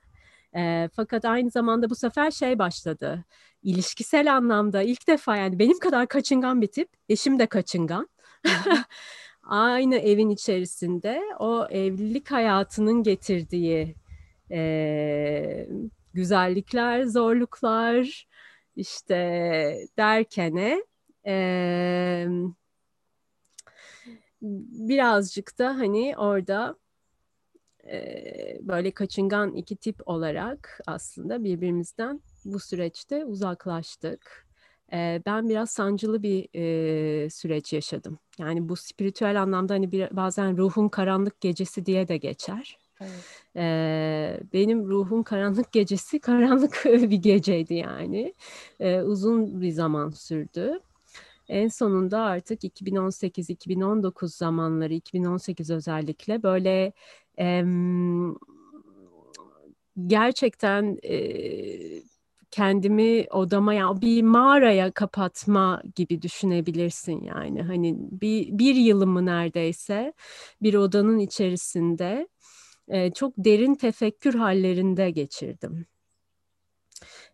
E, fakat aynı zamanda bu sefer şey başladı. İlişkisel anlamda ilk defa yani benim kadar kaçıngan bir tip, eşim de kaçıngan. <laughs> aynı evin içerisinde o evlilik hayatının getirdiği e, güzellikler, zorluklar işte derkene e, birazcık da hani orada e, böyle kaçıngan iki tip olarak aslında birbirimizden bu süreçte uzaklaştık ben biraz sancılı bir e, süreç yaşadım. Yani bu spiritüel anlamda hani bir, bazen ruhun karanlık gecesi diye de geçer. Evet. Ee, benim ruhun karanlık gecesi karanlık <laughs> bir geceydi yani. Ee, uzun bir zaman sürdü. En sonunda artık 2018-2019 zamanları, 2018 özellikle böyle e, gerçekten e, kendimi odama ya bir mağaraya kapatma gibi düşünebilirsin yani hani bir, bir yılımı neredeyse bir odanın içerisinde e, çok derin tefekkür hallerinde geçirdim.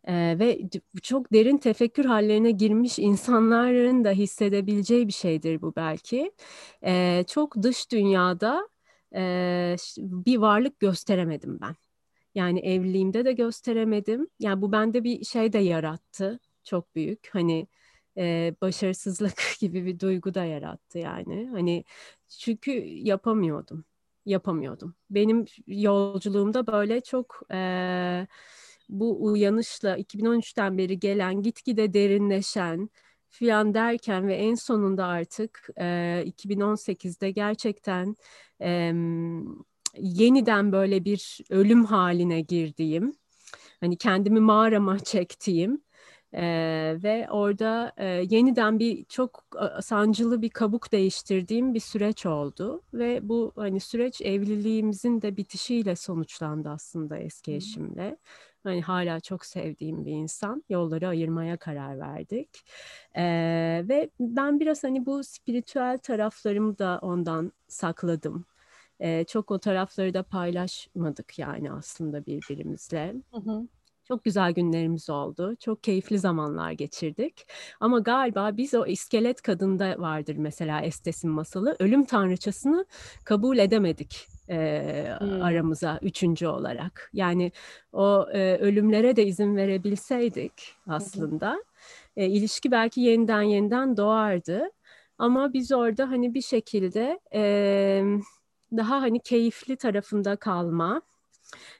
Ee, ve çok derin tefekkür hallerine girmiş insanların da hissedebileceği bir şeydir bu belki. Ee, çok dış dünyada e, bir varlık gösteremedim ben. Yani evliliğimde de gösteremedim. Yani bu bende bir şey de yarattı. Çok büyük. Hani e, başarısızlık <laughs> gibi bir duygu da yarattı yani. Hani çünkü yapamıyordum. Yapamıyordum. Benim yolculuğumda böyle çok e, bu uyanışla 2013'ten beri gelen gitgide derinleşen filan derken ve en sonunda artık e, 2018'de gerçekten e, yeniden böyle bir ölüm haline girdiğim, hani kendimi mağarama çektiğim e, ve orada e, yeniden bir çok sancılı bir kabuk değiştirdiğim bir süreç oldu ve bu hani süreç evliliğimizin de bitişiyle sonuçlandı aslında eski eşimle. Hani hala çok sevdiğim bir insan. Yolları ayırmaya karar verdik. Ee, ve ben biraz hani bu spiritüel taraflarımı da ondan sakladım. E, çok o tarafları da paylaşmadık yani aslında birbirimizle. Hı hı. Çok güzel günlerimiz oldu. Çok keyifli zamanlar geçirdik. Ama galiba biz o iskelet kadında vardır mesela Estes'in masalı. Ölüm tanrıçasını kabul edemedik e, hmm. aramıza üçüncü olarak. Yani o e, ölümlere de izin verebilseydik aslında e, ilişki belki yeniden yeniden doğardı. Ama biz orada hani bir şekilde... E, daha hani keyifli tarafında kalma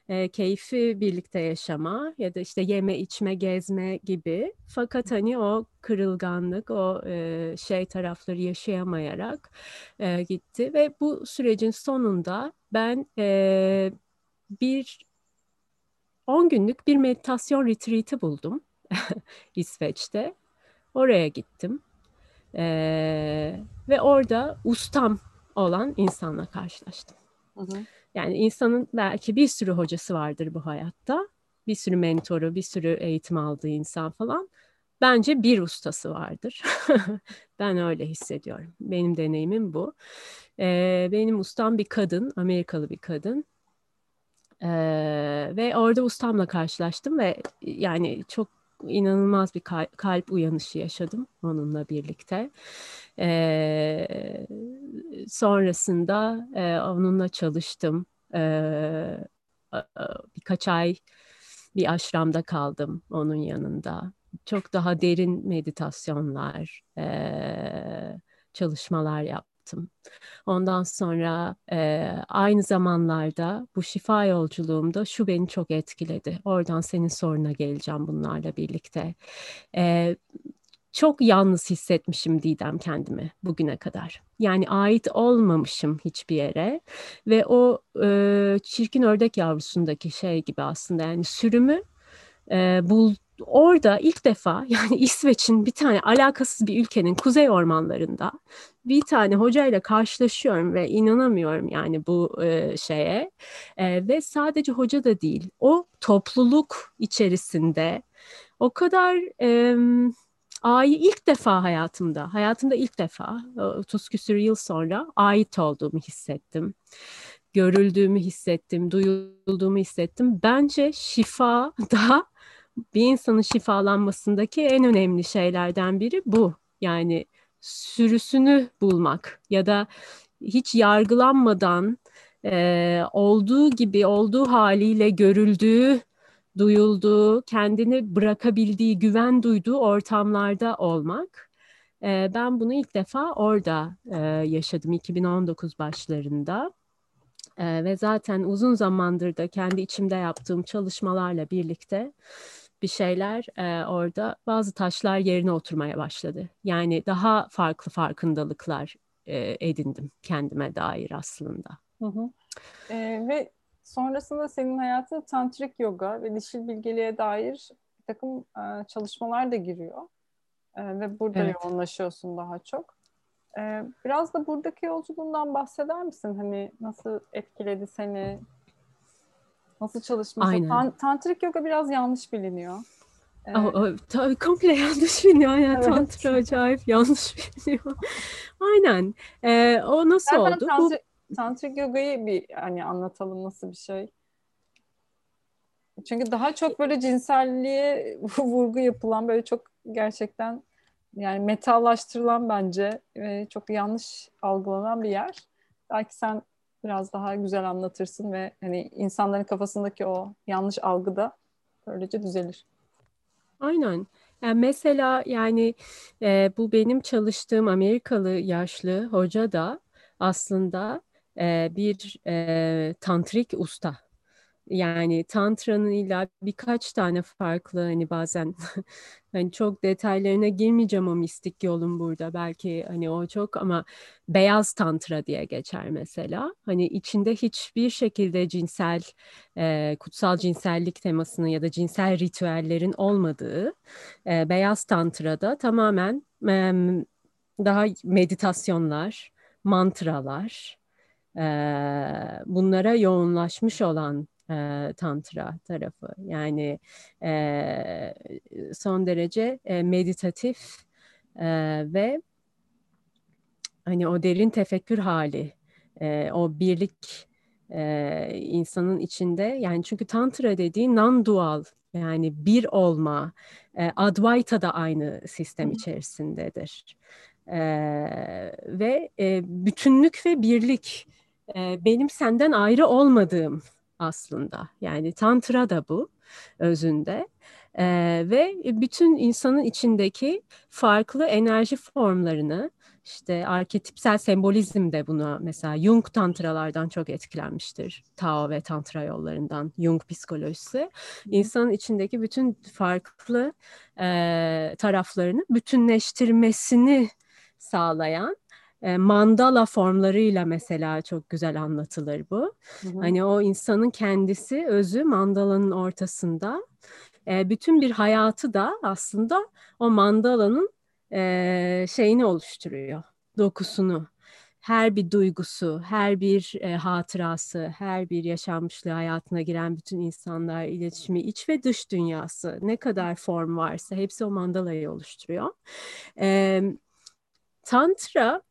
e, keyfi birlikte yaşama ya da işte yeme içme gezme gibi fakat hani o kırılganlık o e, şey tarafları yaşayamayarak e, gitti ve bu sürecin sonunda ben e, bir 10 günlük bir meditasyon retreat'i buldum <laughs> İsveç'te oraya gittim ee, ve orada ustam olan insanla karşılaştım. Hı hı. Yani insanın belki bir sürü hocası vardır bu hayatta. Bir sürü mentoru, bir sürü eğitim aldığı insan falan. Bence bir ustası vardır. <laughs> ben öyle hissediyorum. Benim deneyimim bu. Ee, benim ustam bir kadın, Amerikalı bir kadın. Ee, ve orada ustamla karşılaştım ve yani çok inanılmaz bir kalp uyanışı yaşadım onunla birlikte. Ee, sonrasında e, onunla çalıştım. Ee, birkaç ay bir aşramda kaldım onun yanında. Çok daha derin meditasyonlar, e, çalışmalar yaptım. Ondan sonra e, aynı zamanlarda bu şifa yolculuğumda şu beni çok etkiledi. Oradan senin soruna geleceğim bunlarla birlikte. E, çok yalnız hissetmişim Didem kendimi bugüne kadar. Yani ait olmamışım hiçbir yere ve o e, çirkin ördek yavrusundaki şey gibi aslında yani sürümü e, bul, orada ilk defa <laughs> yani İsveç'in bir tane alakasız bir ülkenin kuzey ormanlarında bir tane hocayla karşılaşıyorum ve inanamıyorum yani bu e, şeye e, ve sadece hoca da değil o topluluk içerisinde o kadar e, A'yı ilk defa hayatımda, hayatımda ilk defa 30 küsur yıl sonra ait olduğumu hissettim. Görüldüğümü hissettim, duyulduğumu hissettim. Bence şifa <laughs> da bir insanın şifalanmasındaki en önemli şeylerden biri bu. Yani sürüsünü bulmak ya da hiç yargılanmadan e, olduğu gibi olduğu haliyle görüldüğü, duyulduğu, kendini bırakabildiği, güven duyduğu ortamlarda olmak. E, ben bunu ilk defa orada e, yaşadım 2019 başlarında. E, ve zaten uzun zamandır da kendi içimde yaptığım çalışmalarla birlikte bir şeyler e, orada bazı taşlar yerine oturmaya başladı. Yani daha farklı farkındalıklar e, edindim kendime dair aslında. Hı hı. E, ve sonrasında senin hayatına tantrik yoga ve dişil bilgeliğe dair bir takım e, çalışmalar da giriyor. E, ve burada evet. yoğunlaşıyorsun daha çok. E, biraz da buradaki yolculuğundan bahseder misin? Hani nasıl etkiledi seni? Nasıl çalışması? Aynen. Tan- tantrik yoga biraz yanlış biliniyor. Evet. Oh, tabii komple yanlış biliniyor. Yani evet. Tantra acayip yanlış <laughs> biliniyor. Aynen. Ee, o nasıl Zaten oldu? Tantri, Bu... Tantrik yogayı bir hani anlatalım nasıl bir şey. Çünkü daha çok böyle cinselliğe <laughs> vurgu yapılan böyle çok gerçekten yani metallaştırılan bence ve çok yanlış algılanan bir yer. Belki sen biraz daha güzel anlatırsın ve hani insanların kafasındaki o yanlış algı da böylece düzelir. Aynen. Yani mesela yani e, bu benim çalıştığım Amerikalı yaşlı hoca da aslında e, bir e, tantrik usta. Yani tantranın illa birkaç tane farklı hani bazen <laughs> hani çok detaylarına girmeyeceğim o mistik yolun burada belki hani o çok ama beyaz tantra diye geçer mesela. Hani içinde hiçbir şekilde cinsel e, kutsal cinsellik temasının ya da cinsel ritüellerin olmadığı e, beyaz tantrada tamamen e, daha meditasyonlar, mantralar, e, bunlara yoğunlaşmış olan e, tantra tarafı. Yani e, son derece e, meditatif e, ve hani o derin tefekkür hali, e, o birlik e, insanın içinde yani çünkü tantra dediği non-dual yani bir olma, e, Advaita da aynı sistem içerisindedir. E, ve e, bütünlük ve birlik e, benim senden ayrı olmadığım aslında. Yani tantra da bu özünde. Ee, ve bütün insanın içindeki farklı enerji formlarını işte arketipsel sembolizm de buna mesela Jung tantralardan çok etkilenmiştir. Tao ve tantra yollarından Jung psikolojisi. İnsanın içindeki bütün farklı e, taraflarını bütünleştirmesini sağlayan e, mandala formlarıyla mesela çok güzel anlatılır bu. Hı hı. Hani o insanın kendisi özü mandalanın ortasında. E, bütün bir hayatı da aslında o mandalanın e, şeyini oluşturuyor, dokusunu. Her bir duygusu, her bir e, hatırası, her bir yaşanmışlığı hayatına giren bütün insanlar, iletişimi, iç ve dış dünyası, ne kadar form varsa hepsi o mandalayı oluşturuyor. E, tantra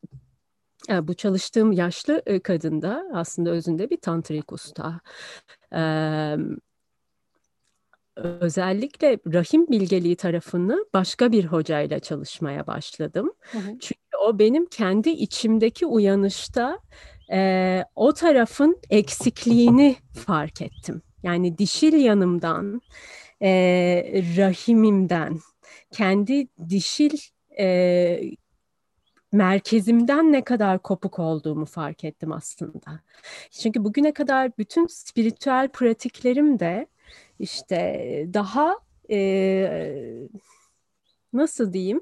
e, bu çalıştığım yaşlı e, kadında aslında özünde bir tantrik usta. Ee, özellikle rahim bilgeliği tarafını başka bir hocayla çalışmaya başladım. Hı hı. Çünkü o benim kendi içimdeki uyanışta e, o tarafın eksikliğini fark ettim. Yani dişil yanımdan, e, rahimimden, kendi dişil e, merkezimden ne kadar kopuk olduğumu fark ettim aslında. Çünkü bugüne kadar bütün spiritüel pratiklerim de işte daha e, nasıl diyeyim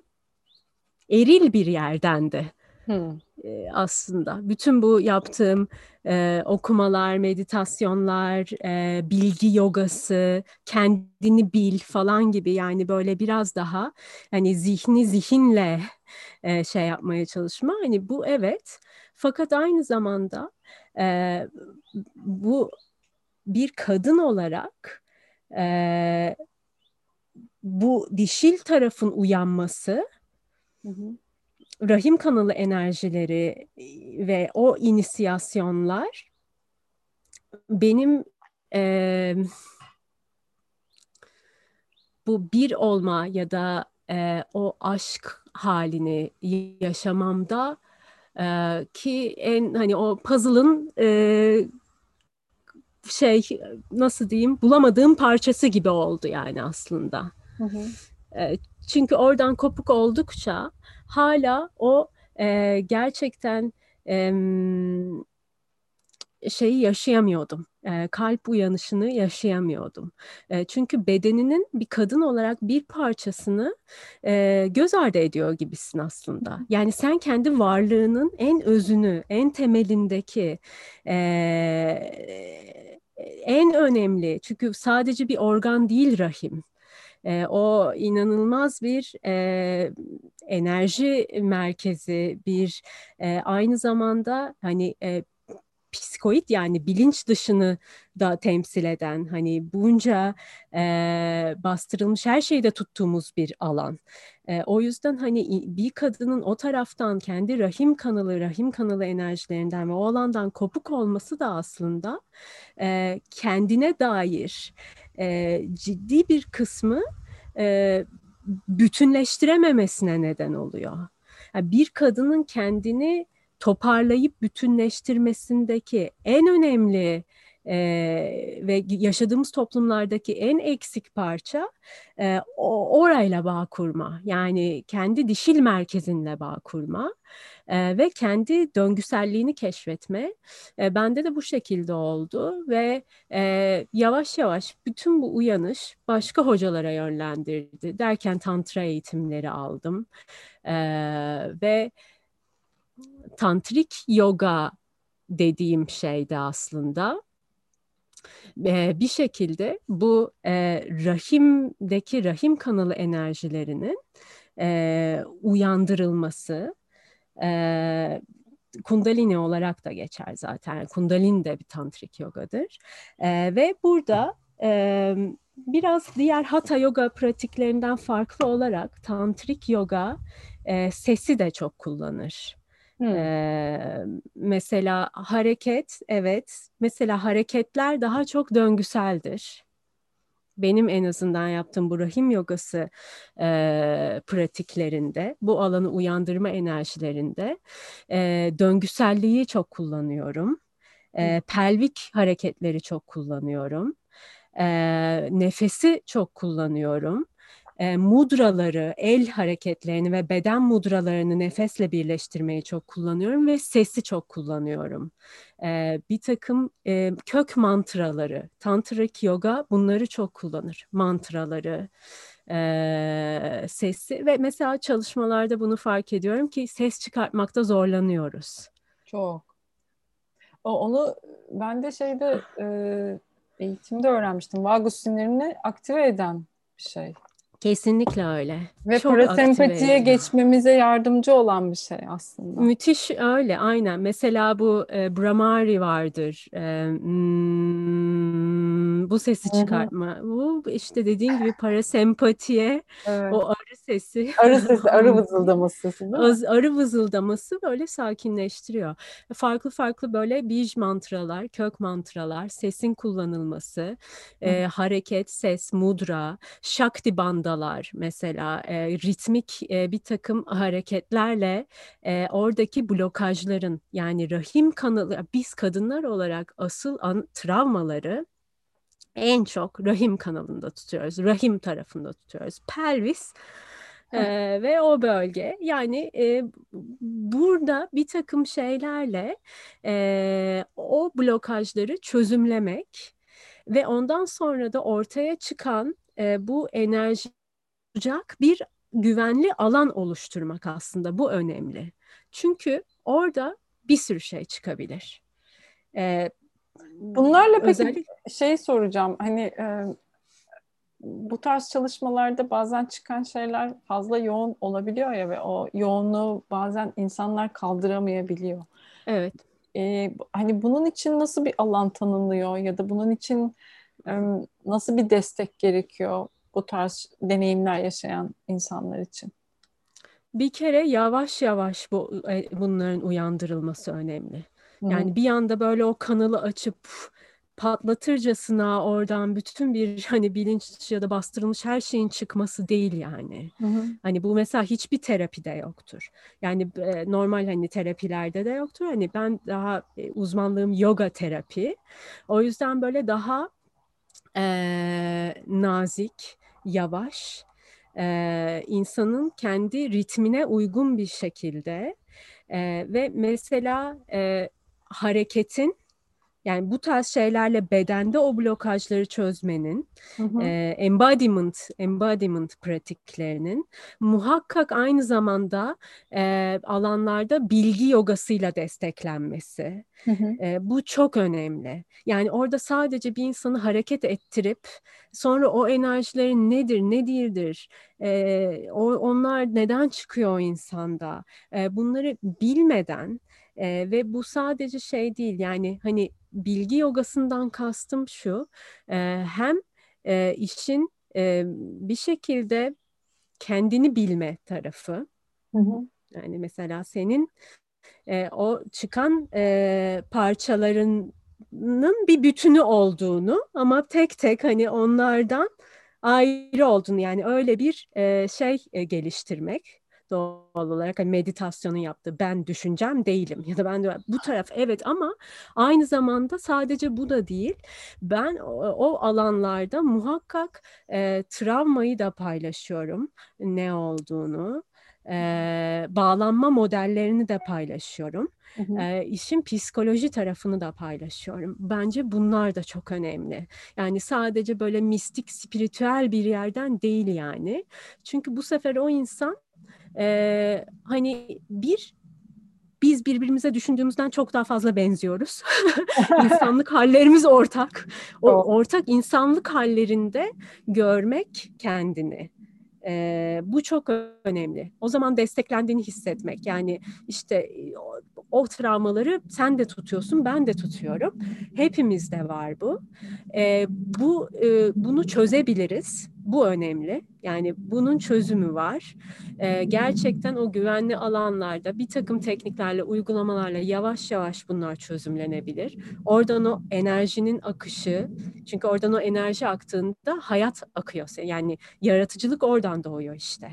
eril bir yerdendi. Hmm. E, aslında bütün bu yaptığım e, okumalar, meditasyonlar, e, bilgi yogası, kendini bil falan gibi yani böyle biraz daha hani zihni zihinle e, şey yapmaya çalışma hani bu evet fakat aynı zamanda e, bu bir kadın olarak e, bu dişil tarafın uyanması hı hı. Rahim kanalı enerjileri ve o inisiyasyonlar benim e, bu bir olma ya da e, o aşk halini yaşamamda e, ki en hani o puzzle'ın e, şey nasıl diyeyim bulamadığım parçası gibi oldu yani aslında. Hı hı. E, çünkü oradan kopuk oldukça hala o e, gerçekten e, şeyi yaşayamıyordum. E, kalp uyanışını yaşayamıyordum. E, çünkü bedeninin bir kadın olarak bir parçasını e, göz ardı ediyor gibisin aslında. Yani sen kendi varlığının en özünü, en temelindeki e, en önemli çünkü sadece bir organ değil rahim. E, o inanılmaz bir e, enerji merkezi, bir e, aynı zamanda hani e, psikoid yani bilinç dışını da temsil eden hani bunca e, bastırılmış her şeyde tuttuğumuz bir alan. E, o yüzden hani bir kadının o taraftan kendi rahim kanalı, rahim kanalı enerjilerinden ve o alandan kopuk olması da aslında e, kendine dair e, ciddi bir kısmı e, bütünleştirememesine neden oluyor. Yani bir kadının kendini toparlayıp bütünleştirmesindeki en önemli e, ve yaşadığımız toplumlardaki en eksik parça e, orayla bağ kurma. Yani kendi dişil merkezinle bağ kurma e, ve kendi döngüselliğini keşfetme. E, bende de bu şekilde oldu ve e, yavaş yavaş bütün bu uyanış başka hocalara yönlendirdi. Derken tantra eğitimleri aldım e, ve tantrik yoga dediğim şeydi aslında. Bir şekilde bu e, rahimdeki rahim kanalı enerjilerinin e, uyandırılması, e, kundalini olarak da geçer zaten. Kundalini de bir tantrik yogadır. E, ve burada e, biraz diğer hatha yoga pratiklerinden farklı olarak tantrik yoga e, sesi de çok kullanır. Ee, mesela hareket, evet. Mesela hareketler daha çok döngüseldir. Benim en azından yaptığım bu rahim yogası e, pratiklerinde, bu alanı uyandırma enerjilerinde e, döngüselliği çok kullanıyorum. E, pelvik hareketleri çok kullanıyorum. E, nefesi çok kullanıyorum e, mudraları, el hareketlerini ve beden mudralarını nefesle birleştirmeyi çok kullanıyorum ve sesi çok kullanıyorum. E, bir takım e, kök mantraları, tantrik yoga bunları çok kullanır. Mantraları, e, sesi ve mesela çalışmalarda bunu fark ediyorum ki ses çıkartmakta zorlanıyoruz. Çok. O, onu ben de şeyde e, eğitimde öğrenmiştim. Vagus sinirini aktive eden bir şey. Kesinlikle öyle. Ve Çok parasempatiye geçmemize yardımcı olan bir şey aslında. Müthiş öyle aynen. Mesela bu e, Brahmari vardır. E, hmm, bu sesi çıkartma. Bu işte dediğin gibi parasempatiye evet. o sesi. Arı sesi, <laughs> arı vızıldaması sesi değil mi? Arı vızıldaması böyle sakinleştiriyor. Farklı farklı böyle bij mantralar, kök mantralar, sesin kullanılması, e, hareket, ses, mudra, şakti bandalar mesela e, ritmik e, bir takım hareketlerle e, oradaki blokajların yani rahim kanalı biz kadınlar olarak asıl an, travmaları en çok rahim kanalında tutuyoruz. Rahim tarafında tutuyoruz. Pelvis e, ve o bölge yani e, burada bir takım şeylerle e, o blokajları çözümlemek ve ondan sonra da ortaya çıkan e, bu enerji bir güvenli alan oluşturmak aslında bu önemli. Çünkü orada bir sürü şey çıkabilir. Ee, Bunlarla peki özellikle... şey soracağım hani e, bu tarz çalışmalarda bazen çıkan şeyler fazla yoğun olabiliyor ya ve o yoğunluğu bazen insanlar kaldıramayabiliyor. Evet. Ee, hani bunun için nasıl bir alan tanınıyor ya da bunun için nasıl bir destek gerekiyor? bu tarz deneyimler yaşayan insanlar için? Bir kere yavaş yavaş bu e, bunların uyandırılması önemli. Yani bir anda böyle o kanalı açıp patlatırcasına oradan bütün bir <laughs> hani bilinç ya da bastırılmış her şeyin çıkması değil yani. Hı hı. Hani bu mesela hiçbir terapide yoktur. Yani e, normal hani terapilerde de yoktur. Hani ben daha e, uzmanlığım yoga terapi. O yüzden böyle daha e, nazik, yavaş, e, insanın kendi ritmine uygun bir şekilde e, ve mesela e, hareketin yani bu tarz şeylerle bedende o blokajları çözmenin, hı hı. E, embodiment, embodiment pratiklerinin muhakkak aynı zamanda e, alanlarda bilgi yogasıyla desteklenmesi. Hı hı. E, bu çok önemli. Yani orada sadece bir insanı hareket ettirip sonra o enerjilerin nedir, ne değildir, e, o, onlar neden çıkıyor o insanda, e, bunları bilmeden e, ve bu sadece şey değil yani hani bilgi yogasından kastım şu e, hem e, işin e, bir şekilde kendini bilme tarafı. Hı hı. Yani mesela senin e, o çıkan e, parçalarının bir bütünü olduğunu ama tek tek hani onlardan ayrı olduğunu yani öyle bir e, şey e, geliştirmek doğal olarak hani meditasyonun yaptığı ben düşüncem değilim ya da ben de bu taraf evet ama aynı zamanda sadece bu da değil ben o, o alanlarda muhakkak e, travmayı da paylaşıyorum ne olduğunu e, bağlanma modellerini de paylaşıyorum. Hı hı. E, işin psikoloji tarafını da paylaşıyorum. Bence bunlar da çok önemli. Yani sadece böyle mistik, spiritüel bir yerden değil yani. Çünkü bu sefer o insan e, hani bir biz birbirimize düşündüğümüzden çok daha fazla benziyoruz. <laughs> İnsanlık hallerimiz ortak. O ortak insanlık hallerinde görmek kendini. E, bu çok önemli. O zaman desteklendiğini hissetmek. Yani işte o, travmaları sen de tutuyorsun, ben de tutuyorum. Hepimizde var bu. E, bu e, bunu çözebiliriz. Bu önemli. Yani bunun çözümü var. E, gerçekten o güvenli alanlarda bir takım tekniklerle, uygulamalarla yavaş yavaş bunlar çözümlenebilir. Oradan o enerjinin akışı, çünkü oradan o enerji aktığında hayat akıyor. Yani yaratıcılık oradan doğuyor işte.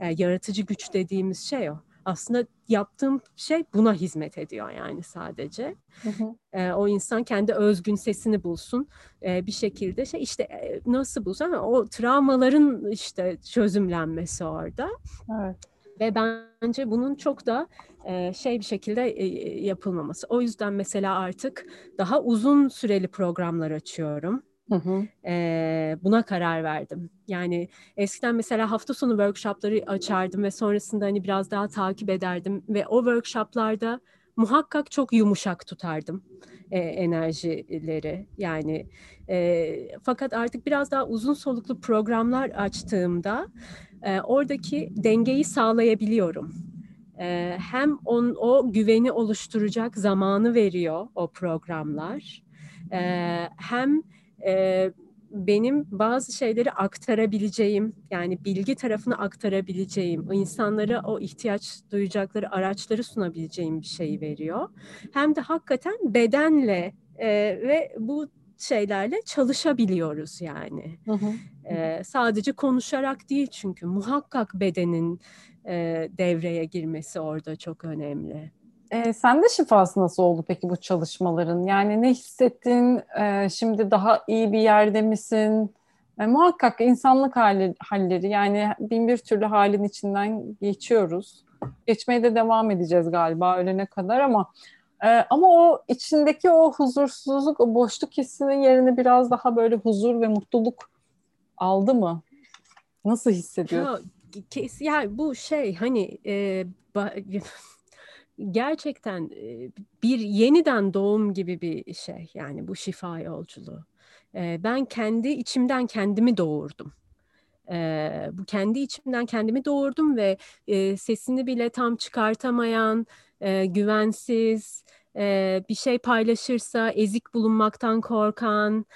Yani yaratıcı güç dediğimiz şey o. aslında yaptığım şey buna hizmet ediyor yani sadece. Hı hı. E, o insan kendi özgün sesini bulsun e, bir şekilde şey işte e, nasıl bulsun o travmaların işte çözümlenmesi orada. Evet. Ve bence bunun çok da e, şey bir şekilde e, yapılmaması. O yüzden mesela artık daha uzun süreli programlar açıyorum. Hı hı. E, buna karar verdim. Yani eskiden mesela hafta sonu workshopları açardım ve sonrasında hani biraz daha takip ederdim ve o workshoplarda muhakkak çok yumuşak tutardım e, enerjileri. Yani e, fakat artık biraz daha uzun soluklu programlar açtığımda e, oradaki dengeyi sağlayabiliyorum. Hem on, o güveni oluşturacak zamanı veriyor o programlar. Hem e, benim bazı şeyleri aktarabileceğim, yani bilgi tarafını aktarabileceğim, insanlara o ihtiyaç duyacakları araçları sunabileceğim bir şey veriyor. Hem de hakikaten bedenle e, ve bu şeylerle çalışabiliyoruz yani. Hı hı. E, sadece konuşarak değil çünkü muhakkak bedenin e, devreye girmesi orada çok önemli. E, sen de şifası nasıl oldu peki bu çalışmaların? Yani ne hissettin? E, şimdi daha iyi bir yerde misin? E, muhakkak insanlık hali, halleri yani bin bir türlü halin içinden geçiyoruz. Geçmeye de devam edeceğiz galiba ölene kadar ama e, ama o içindeki o huzursuzluk, o boşluk hissinin yerini biraz daha böyle huzur ve mutluluk aldı mı? Nasıl hissediyorsun? Ya, kes, ya bu şey hani e, gerçekten bir yeniden doğum gibi bir şey yani bu şifa yolculuğu. Ben kendi içimden kendimi doğurdum. Bu kendi içimden kendimi doğurdum ve sesini bile tam çıkartamayan, güvensiz, bir şey paylaşırsa ezik bulunmaktan korkan,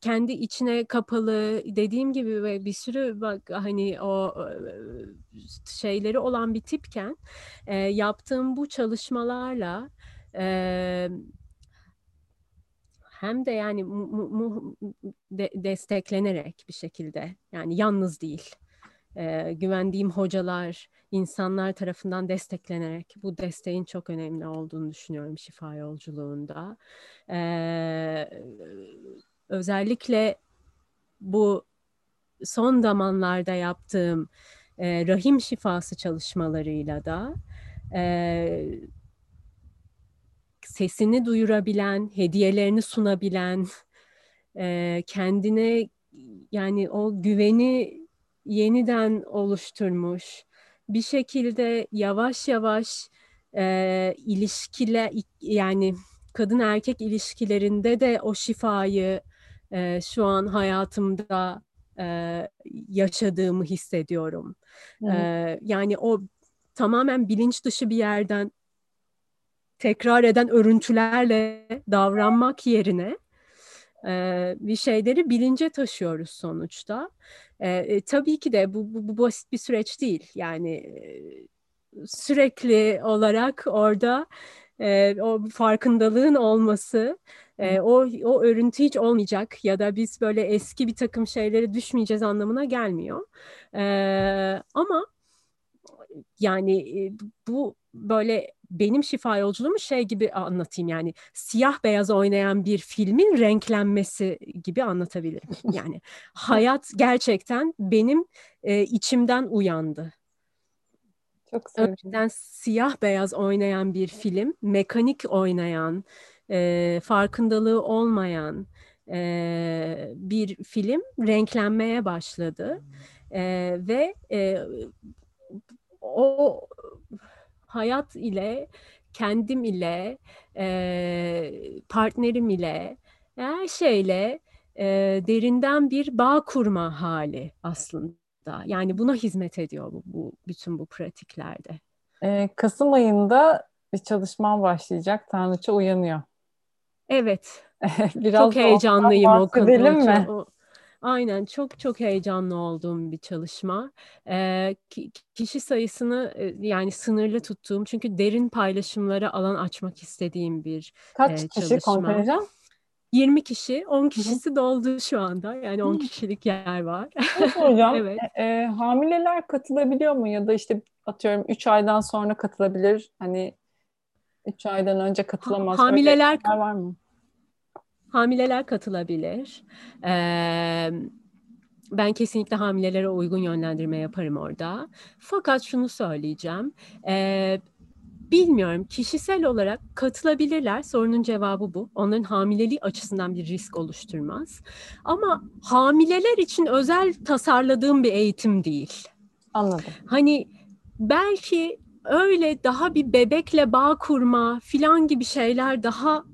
kendi içine kapalı dediğim gibi ve bir sürü bak hani o şeyleri olan bir tipken yaptığım bu çalışmalarla hem de yani mu, mu, de, desteklenerek bir şekilde yani yalnız değil e, güvendiğim hocalar, insanlar tarafından desteklenerek bu desteğin çok önemli olduğunu düşünüyorum şifa yolculuğunda. E, özellikle bu son zamanlarda yaptığım e, rahim şifası çalışmalarıyla da e, sesini duyurabilen, hediyelerini sunabilen, e, kendine yani o güveni yeniden oluşturmuş. Bir şekilde yavaş yavaş e, ilişkile yani kadın erkek ilişkilerinde de o şifayı e, şu an hayatımda e, yaşadığımı hissediyorum. E, yani o tamamen bilinç dışı bir yerden tekrar eden örüntülerle davranmak yerine e, bir şeyleri bilince taşıyoruz sonuçta. E, tabii ki de bu, bu, bu basit bir süreç değil. Yani e, sürekli olarak orada e, o farkındalığın olması, e, o, o örüntü hiç olmayacak ya da biz böyle eski bir takım şeylere düşmeyeceğiz anlamına gelmiyor. E, ama yani bu böyle benim şifa yolculuğumu şey gibi anlatayım yani siyah beyaz oynayan bir filmin renklenmesi gibi anlatabilirim. <laughs> Yani hayat gerçekten benim e, içimden uyandı. Çok sevdim. Önceden siyah beyaz oynayan bir film, mekanik oynayan, e, farkındalığı olmayan e, bir film renklenmeye başladı. E, ve e, o hayat ile, kendim ile, e, partnerim ile, her şeyle e, derinden bir bağ kurma hali aslında. Yani buna hizmet ediyor bu, bu bütün bu pratiklerde. Kasım ayında bir çalışma başlayacak. Tanrıça uyanıyor. Evet. <laughs> Biraz Çok heyecanlıyım o konuda. mi? O, Aynen çok çok heyecanlı olduğum bir çalışma. Ee, kişi sayısını yani sınırlı tuttuğum çünkü derin paylaşımlara alan açmak istediğim bir Kaç e, kişi çalışma. kontenjan? 20 kişi, 10 kişisi doldu şu anda. Yani 10 kişilik yer var. Hocam, <laughs> evet. e, e, hamileler katılabiliyor mu ya da işte atıyorum 3 aydan sonra katılabilir. Hani 3 aydan önce katılamaz. Hamileler var mı? Hamileler katılabilir. Ee, ben kesinlikle hamilelere uygun yönlendirme yaparım orada. Fakat şunu söyleyeceğim. Ee, bilmiyorum kişisel olarak katılabilirler. Sorunun cevabı bu. Onların hamileliği açısından bir risk oluşturmaz. Ama hamileler için özel tasarladığım bir eğitim değil. Anladım. Hani belki öyle daha bir bebekle bağ kurma filan gibi şeyler daha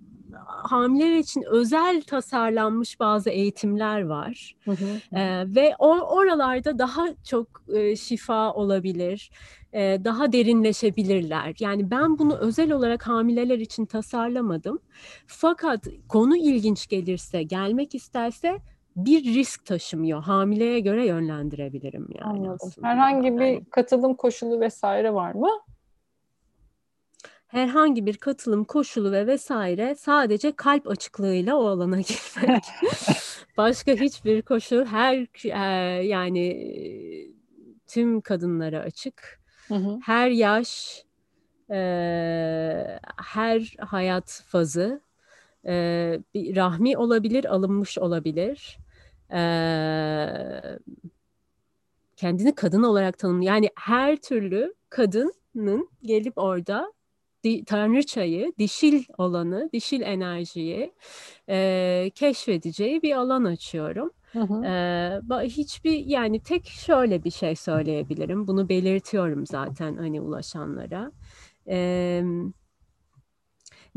hamileler için özel tasarlanmış bazı eğitimler var. Hı hı. Ee, ve o, oralarda daha çok e, şifa olabilir, e, daha derinleşebilirler. Yani ben bunu özel olarak hamileler için tasarlamadım. Fakat konu ilginç gelirse, gelmek isterse bir risk taşımıyor. Hamileye göre yönlendirebilirim yani Anladım. aslında. Herhangi bir katılım koşulu vesaire var mı? Herhangi bir katılım koşulu ve vesaire sadece kalp açıklığıyla o alana <laughs> girmek. <laughs> Başka hiçbir koşul her e, yani tüm kadınlara açık. Hı hı. Her yaş, e, her hayat fazı e, bir rahmi olabilir, alınmış olabilir. E, kendini kadın olarak tanım yani her türlü kadının gelip orada di, tanrıçayı, dişil olanı, dişil enerjiyi e, keşfedeceği bir alan açıyorum. Hı hı. Ee, hiçbir yani tek şöyle bir şey söyleyebilirim. Bunu belirtiyorum zaten hani ulaşanlara. Ee,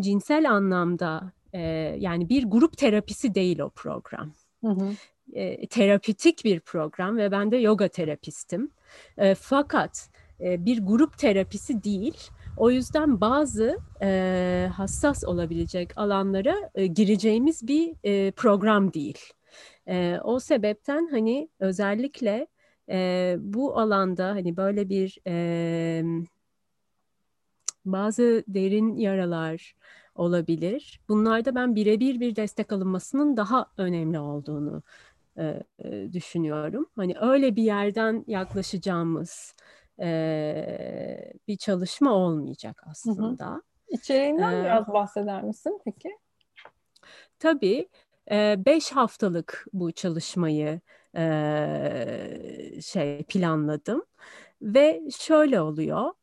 cinsel anlamda e, yani bir grup terapisi değil o program. Hı hı. E, terapitik bir program ve ben de yoga terapistim. E, fakat e, bir grup terapisi değil o yüzden bazı e, hassas olabilecek alanlara e, gireceğimiz bir e, program değil. E, o sebepten hani özellikle e, bu alanda hani böyle bir e, bazı derin yaralar olabilir. Bunlarda ben birebir bir destek alınmasının daha önemli olduğunu e, düşünüyorum. Hani öyle bir yerden yaklaşacağımız e, bir çalışma olmayacak aslında. Hı hı. İçeriğinden ee, biraz bahseder misin peki? Tabii. E, beş haftalık bu çalışmayı e, şey planladım ve şöyle oluyor.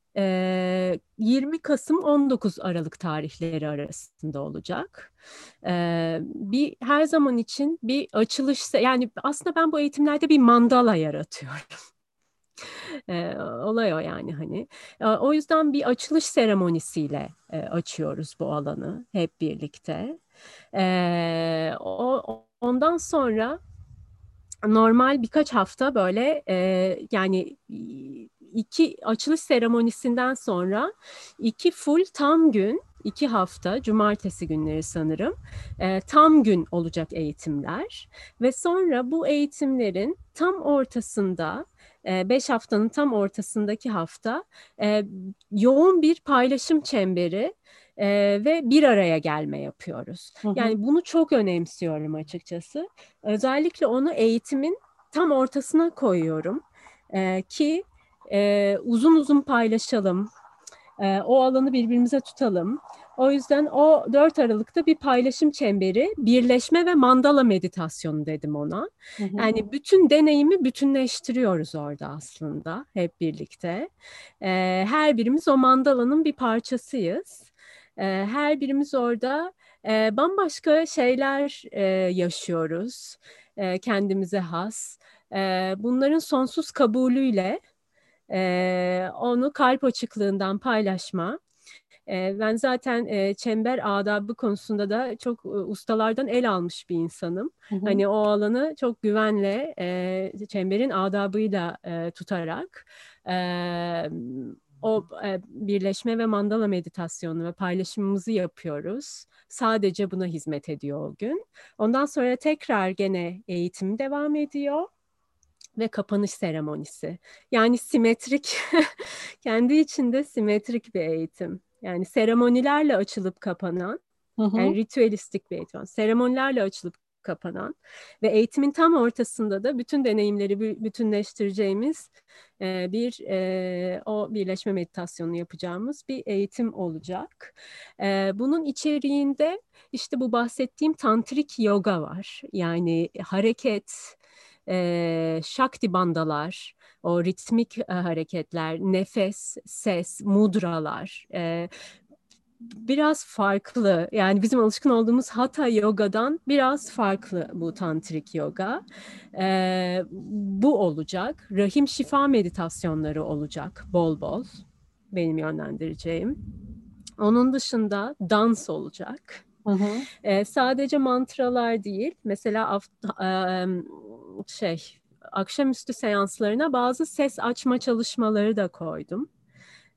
20 Kasım 19 Aralık tarihleri arasında olacak. Bir her zaman için bir açılış yani aslında ben bu eğitimlerde bir mandala yaratıyorum e, olay o yani hani. E, o yüzden bir açılış seremonisiyle e, açıyoruz bu alanı hep birlikte. E, o, ondan sonra normal birkaç hafta böyle e, yani iki açılış seremonisinden sonra iki full tam gün iki hafta cumartesi günleri sanırım e, tam gün olacak eğitimler ve sonra bu eğitimlerin tam ortasında 5 haftanın tam ortasındaki hafta yoğun bir paylaşım çemberi e, ve bir araya gelme yapıyoruz. Hı hı. Yani bunu çok önemsiyorum açıkçası. Özellikle onu eğitimin tam ortasına koyuyorum e, ki e, uzun uzun paylaşalım, e, o alanı birbirimize tutalım. O yüzden o 4 Aralık'ta bir paylaşım çemberi, birleşme ve mandala meditasyonu dedim ona. Hı hı. Yani bütün deneyimi bütünleştiriyoruz orada aslında hep birlikte. Ee, her birimiz o mandalanın bir parçasıyız. Ee, her birimiz orada e, bambaşka şeyler e, yaşıyoruz e, kendimize has. E, bunların sonsuz kabulüyle e, onu kalp açıklığından paylaşma ben zaten e, çember adabı konusunda da çok ustalardan el almış bir insanım. Hı hı. Hani o alanı çok güvenle e, çemberin adabıyla e, tutarak e, o e, birleşme ve mandala meditasyonu ve paylaşımımızı yapıyoruz. Sadece buna hizmet ediyor o gün. Ondan sonra tekrar gene eğitim devam ediyor ve kapanış seremonisi. Yani simetrik, <laughs> kendi içinde simetrik bir eğitim. Yani seremonilerle açılıp kapanan Hı hı. Yani ritüelistik bir eğitim. Seremonilerle açılıp kapanan ve eğitimin tam ortasında da bütün deneyimleri bütünleştireceğimiz e, bir e, o birleşme meditasyonu yapacağımız bir eğitim olacak. E, bunun içeriğinde işte bu bahsettiğim tantrik yoga var. Yani hareket, e, şakti bandalar, o ritmik e, hareketler, nefes, ses, mudralar, e, biraz farklı. Yani bizim alışkın olduğumuz Hatha yogadan biraz farklı bu tantrik yoga. Ee, bu olacak. Rahim şifa meditasyonları olacak bol bol. Benim yönlendireceğim. Onun dışında dans olacak. Hı hı. Ee, sadece mantralar değil. Mesela şey akşamüstü seanslarına bazı ses açma çalışmaları da koydum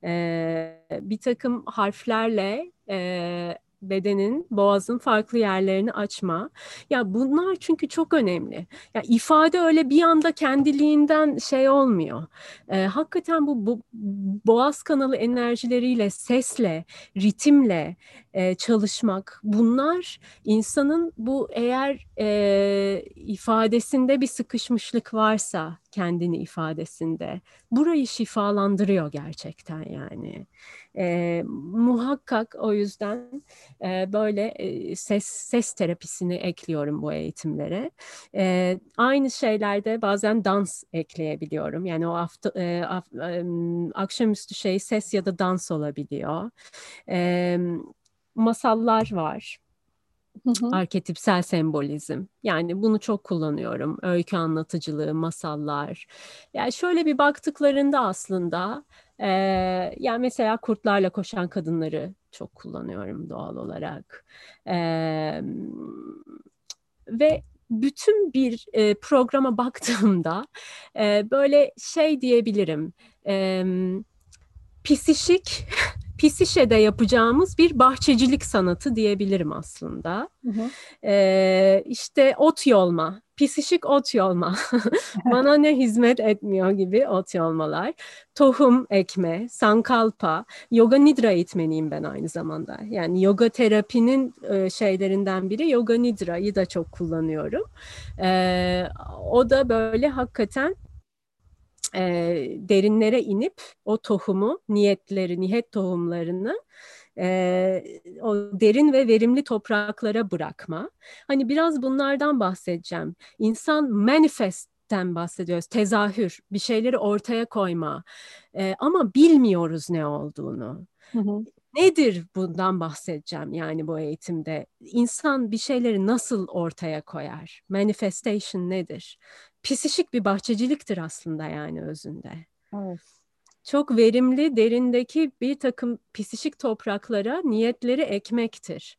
e, bir takım harflerle e, bedenin, boğazın farklı yerlerini açma. Ya bunlar çünkü çok önemli. Ya ifade öyle bir anda kendiliğinden şey olmuyor. Ee, hakikaten bu, bu boğaz kanalı enerjileriyle, sesle, ritimle çalışmak bunlar insanın bu eğer e, ifadesinde bir sıkışmışlık varsa kendini ifadesinde burayı şifalandırıyor gerçekten yani. E, muhakkak o yüzden e, böyle e, ses ses terapisini ekliyorum bu eğitimlere. E, aynı şeylerde bazen dans ekleyebiliyorum. Yani o hafta, e, af, e, akşamüstü şey ses ya da dans olabiliyor. E, masallar var. Hı Arketipsel sembolizm. Yani bunu çok kullanıyorum. Öykü anlatıcılığı, masallar. Yani şöyle bir baktıklarında aslında e, yani mesela kurtlarla koşan kadınları çok kullanıyorum doğal olarak. E, ve bütün bir e, programa baktığımda e, böyle şey diyebilirim. E, pisişik Pisişe'de yapacağımız bir bahçecilik sanatı diyebilirim aslında. Hı hı. Ee, işte ot yolma, pisişik ot yolma, <laughs> bana ne hizmet etmiyor gibi ot yolmalar, tohum ekme, sankalpa, yoga nidra eğitmeniyim ben aynı zamanda. Yani yoga terapinin e, şeylerinden biri yoga nidra'yı da çok kullanıyorum. Ee, o da böyle hakikaten e, derinlere inip o tohumu, niyetleri, niyet tohumlarını e, o derin ve verimli topraklara bırakma. Hani biraz bunlardan bahsedeceğim. İnsan manifestten bahsediyoruz, tezahür, bir şeyleri ortaya koyma. E, ama bilmiyoruz ne olduğunu. Hı hı. Nedir bundan bahsedeceğim yani bu eğitimde? İnsan bir şeyleri nasıl ortaya koyar? Manifestation nedir? Pisişik bir bahçeciliktir aslında yani özünde. Evet. Çok verimli derindeki bir takım pisişik topraklara niyetleri ekmektir.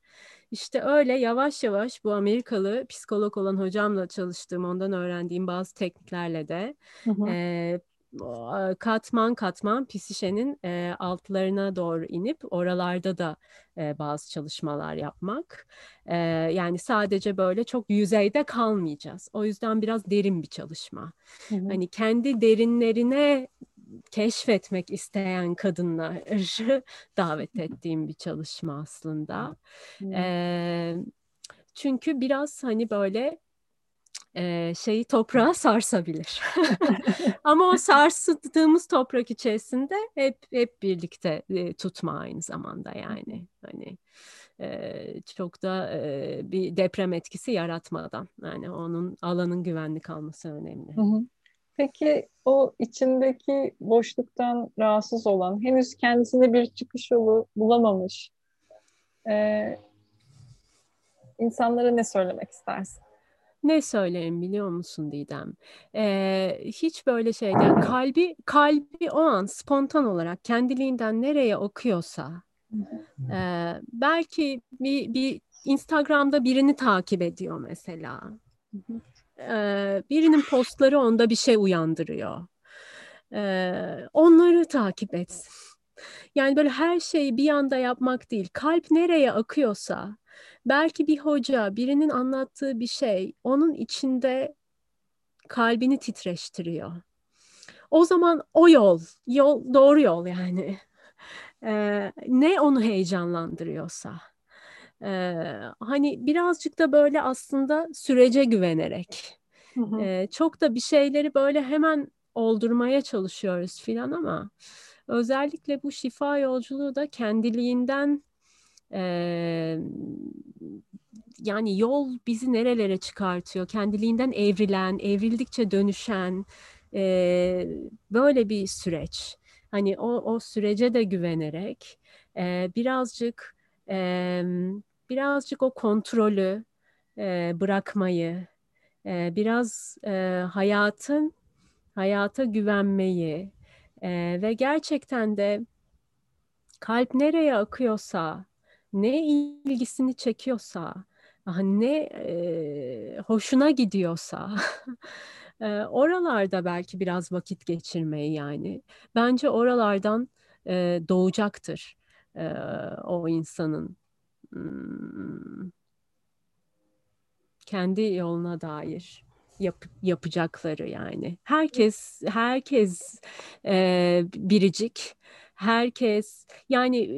İşte öyle yavaş yavaş bu Amerikalı psikolog olan hocamla çalıştığım, ondan öğrendiğim bazı tekniklerle de hı hı. E, katman katman pisişenin e, altlarına doğru inip oralarda da e, bazı çalışmalar yapmak. E, yani sadece böyle çok yüzeyde kalmayacağız. O yüzden biraz derin bir çalışma. Hı hı. Hani kendi derinlerine keşfetmek isteyen kadınları <laughs> davet ettiğim bir çalışma aslında. E, çünkü biraz hani böyle e, şeyi toprağa sarsabilir. <laughs> <laughs> Ama o sarsıldığımız toprak içerisinde hep hep birlikte e, tutma aynı zamanda yani hani e, çok da e, bir deprem etkisi yaratmadan yani onun alanın güvenli kalması önemli. Hı hı. Peki o içindeki boşluktan rahatsız olan, henüz kendisinde bir çıkış yolu bulamamış e, insanlara ne söylemek istersin? Ne söyleyeyim biliyor musun Didem? Ee, hiç böyle şeyden kalbi kalbi o an spontan olarak kendiliğinden nereye okuyorsa e, belki bir, bir Instagram'da birini takip ediyor mesela. Ee, birinin postları onda bir şey uyandırıyor. Ee, onları takip etsin. Yani böyle her şeyi bir anda yapmak değil. Kalp nereye akıyorsa belki bir hoca, birinin anlattığı bir şey onun içinde kalbini titreştiriyor. O zaman o yol, yol doğru yol yani. <laughs> Ee, ne onu heyecanlandırıyorsa. Ee, hani birazcık da böyle aslında sürece güvenerek. Hı hı. Ee, çok da bir şeyleri böyle hemen oldurmaya çalışıyoruz filan ama özellikle bu şifa yolculuğu da kendiliğinden e, yani yol bizi nerelere çıkartıyor? Kendiliğinden evrilen, evrildikçe dönüşen e, böyle bir süreç. Hani o, o sürece de güvenerek e, birazcık e, birazcık o kontrolü e, bırakmayı, e, biraz e, hayatın hayata güvenmeyi e, ve gerçekten de kalp nereye akıyorsa, ne ilgisini çekiyorsa, ne e, hoşuna gidiyorsa <laughs> e, oralarda belki biraz vakit geçirmeyi yani. Bence oralardan e, doğacaktır e, o insanın hmm, kendi yoluna dair yap, yapacakları yani. Herkes herkes e, biricik. Herkes yani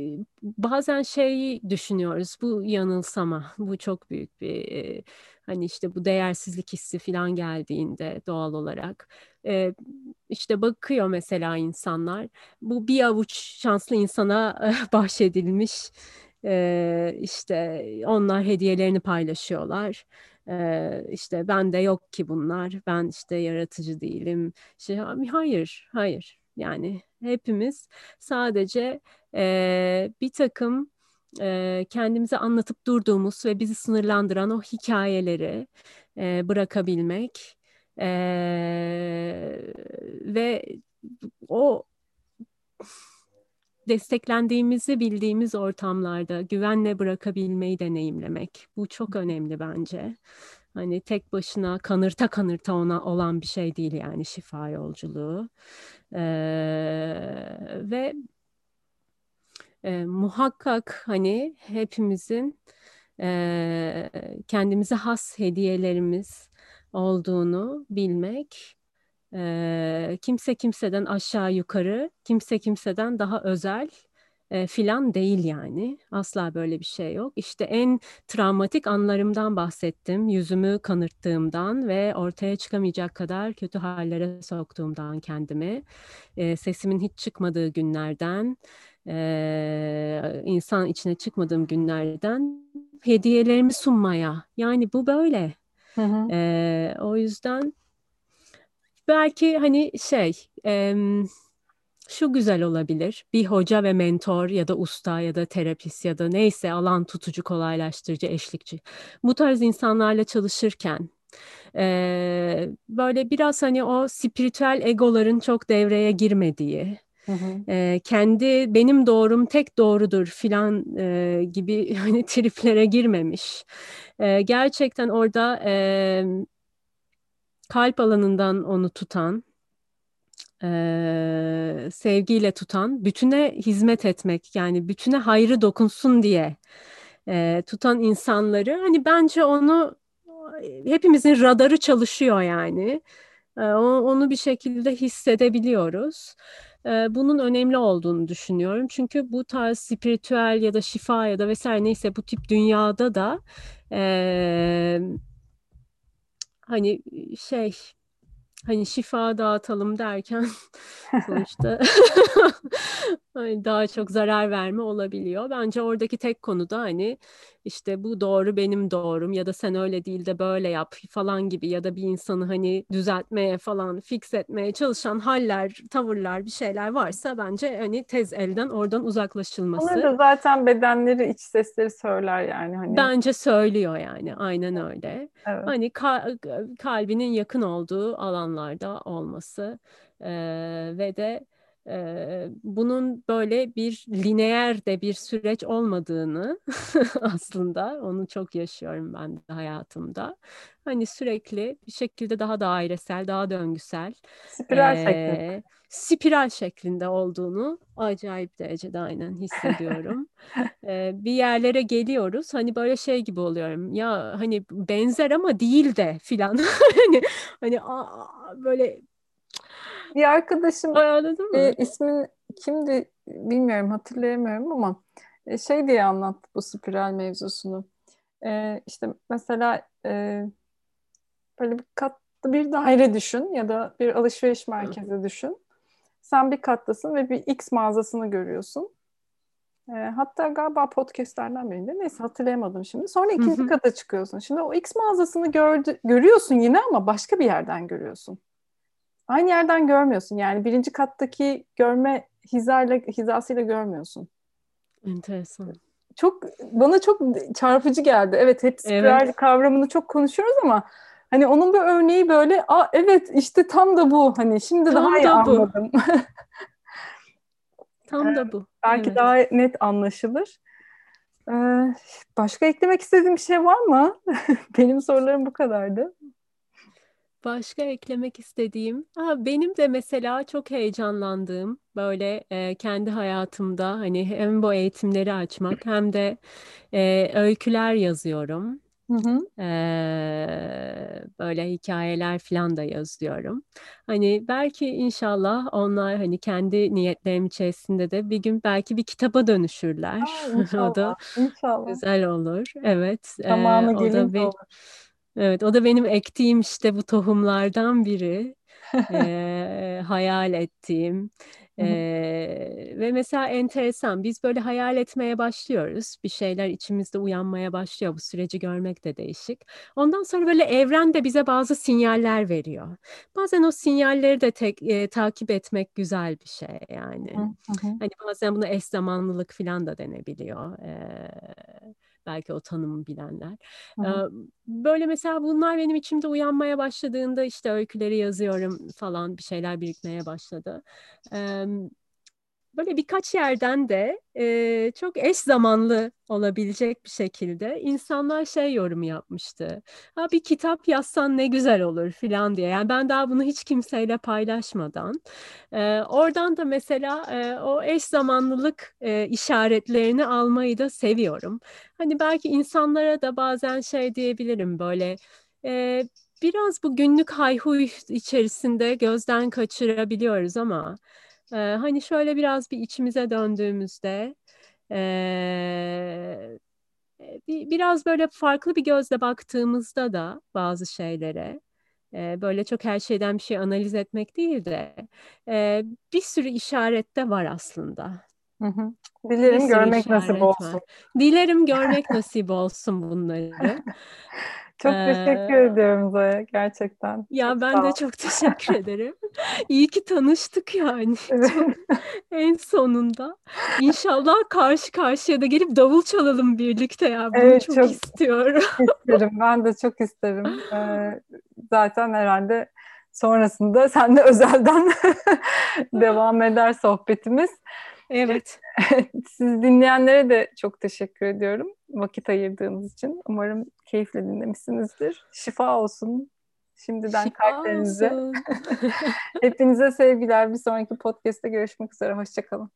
bazen şeyi düşünüyoruz bu yanılsama bu çok büyük bir hani işte bu değersizlik hissi falan geldiğinde doğal olarak işte bakıyor mesela insanlar bu bir avuç şanslı insana <laughs> bahşedilmiş işte onlar hediyelerini paylaşıyorlar işte ben de yok ki bunlar, ben işte yaratıcı değilim. Şey, hayır, hayır. Yani hepimiz sadece e, bir takım e, kendimize anlatıp durduğumuz ve bizi sınırlandıran o hikayeleri e, bırakabilmek e, ve o desteklendiğimizi bildiğimiz ortamlarda güvenle bırakabilmeyi deneyimlemek. Bu çok önemli bence. Hani tek başına kanırta kanırta ona olan bir şey değil yani şifa yolculuğu. Ee, ve e, muhakkak hani hepimizin e, kendimize has hediyelerimiz olduğunu bilmek e, kimse kimseden aşağı yukarı, kimse kimseden daha özel e, filan değil yani. Asla böyle bir şey yok. İşte en travmatik anlarımdan bahsettim. Yüzümü kanırttığımdan ve ortaya çıkamayacak kadar kötü hallere soktuğumdan kendimi. E, sesimin hiç çıkmadığı günlerden, e, insan içine çıkmadığım günlerden hediyelerimi sunmaya. Yani bu böyle. Hı hı. E, o yüzden belki hani şey e, şu güzel olabilir. Bir hoca ve mentor ya da usta ya da terapist ya da neyse alan tutucu, kolaylaştırıcı, eşlikçi. Bu tarz insanlarla çalışırken e, böyle biraz hani o spiritüel egoların çok devreye girmediği, Hı hı. E, kendi benim doğrum tek doğrudur filan e, gibi <laughs> hani triplere girmemiş. E, gerçekten orada e, kalp alanından onu tutan, e, sevgiyle tutan, bütüne hizmet etmek yani bütüne hayrı dokunsun diye e, tutan insanları hani bence onu hepimizin radarı çalışıyor yani. E, onu bir şekilde hissedebiliyoruz. Bunun önemli olduğunu düşünüyorum. Çünkü bu tarz spiritüel ya da şifa ya da vesaire neyse bu tip dünyada da e, hani şey hani şifa dağıtalım derken <laughs> sonuçta <laughs> hani daha çok zarar verme olabiliyor. Bence oradaki tek konu da hani işte bu doğru benim doğrum ya da sen öyle değil de böyle yap falan gibi ya da bir insanı hani düzeltmeye falan fix etmeye çalışan haller, tavırlar bir şeyler varsa bence hani tez elden oradan uzaklaşılması. Onlar da zaten bedenleri iç sesleri söyler yani. Hani... Bence söylüyor yani aynen öyle. Evet. Hani ka- kalbinin yakın olduğu alanlarda olması ee, ve de e, bunun böyle bir lineer de bir süreç olmadığını <laughs> aslında onu çok yaşıyorum ben de hayatımda. Hani sürekli bir şekilde daha dairesel, daha döngüsel. Spiral e, şeklinde. Spiral şeklinde olduğunu acayip derecede aynen hissediyorum. <laughs> e, bir yerlere geliyoruz. Hani böyle şey gibi oluyorum. Ya hani benzer ama değil de filan. <laughs> hani hani a, böyle bir arkadaşım e, ismin kimdi bilmiyorum hatırlayamıyorum ama e, şey diye anlat bu spiral mevzusunu. E, işte mesela e, böyle bir katlı bir daire düşün ya da bir alışveriş merkezi düşün. Sen bir kattasın ve bir X mağazasını görüyorsun. E, hatta galiba podcastlerden birinde neyse hatırlayamadım şimdi. Sonra ikinci kata çıkıyorsun. Şimdi o X mağazasını gördü, görüyorsun yine ama başka bir yerden görüyorsun. Aynı yerden görmüyorsun. Yani birinci kattaki görme hizayla, hizasıyla görmüyorsun. Enteresan. Çok bana çok çarpıcı geldi. Evet hep spiral evet. kavramını çok konuşuyoruz ama hani onun bir örneği böyle Aa, evet işte tam da bu hani şimdi tam daha iyi anladım. <laughs> tam da bu. Belki evet. daha net anlaşılır. Ee, başka eklemek istediğim bir şey var mı? <laughs> Benim sorularım bu kadardı. Başka eklemek istediğim, ha, benim de mesela çok heyecanlandığım böyle e, kendi hayatımda hani hem bu eğitimleri açmak hem de e, öyküler yazıyorum. Hı hı. Ee, böyle hikayeler falan da yazıyorum. Hani belki inşallah onlar hani kendi niyetlerim içerisinde de bir gün belki bir kitaba dönüşürler. Aa, inşallah, <laughs> o da inşallah. güzel olur. Evet. Zamanı e, o da bir, olur. Evet, o da benim ektiğim işte bu tohumlardan biri. e, hayal ettiğim. <laughs> E, ve mesela enteresan biz böyle hayal etmeye başlıyoruz. Bir şeyler içimizde uyanmaya başlıyor. Bu süreci görmek de değişik. Ondan sonra böyle evren de bize bazı sinyaller veriyor. Bazen o sinyalleri de tek, e, takip etmek güzel bir şey yani. Hani bazen buna eş zamanlılık falan da denebiliyor. E, belki o tanımı bilenler. Hı. Böyle mesela bunlar benim içimde uyanmaya başladığında işte öyküleri yazıyorum falan bir şeyler birikmeye başladı böyle birkaç yerden de e, çok eş zamanlı olabilecek bir şekilde insanlar şey yorum yapmıştı. Ha bir kitap yazsan ne güzel olur filan diye. Yani ben daha bunu hiç kimseyle paylaşmadan. E, oradan da mesela e, o eş zamanlılık e, işaretlerini almayı da seviyorum. Hani belki insanlara da bazen şey diyebilirim böyle... E, biraz bu günlük hayhuy içerisinde gözden kaçırabiliyoruz ama ee, hani şöyle biraz bir içimize döndüğümüzde e, bir, biraz böyle farklı bir gözle baktığımızda da bazı şeylere e, böyle çok her şeyden bir şey analiz etmek değil de e, bir sürü işaret de var aslında. Hı hı. Dilerim görmek nasip olsun. Var. Dilerim görmek nasip olsun bunları. <laughs> Çok ee, teşekkür ediyorum Zoya gerçekten. Ya çok ben de çok teşekkür ederim. İyi ki tanıştık yani. <laughs> Çok, en sonunda. İnşallah karşı karşıya da gelip davul çalalım birlikte ya. Bunu evet, çok, çok istiyorum. isterim. Ben de çok isterim. <laughs> Ee, zaten herhalde sonrasında sen de özelden <laughs> devam eder sohbetimiz. Evet. Siz dinleyenlere de çok teşekkür ediyorum vakit ayırdığınız için. Umarım keyifle dinlemişsinizdir. Şifa olsun şimdiden Şifa kalplerinize. <laughs> Hepinize sevgiler. Bir sonraki podcast'te görüşmek üzere. Hoşçakalın.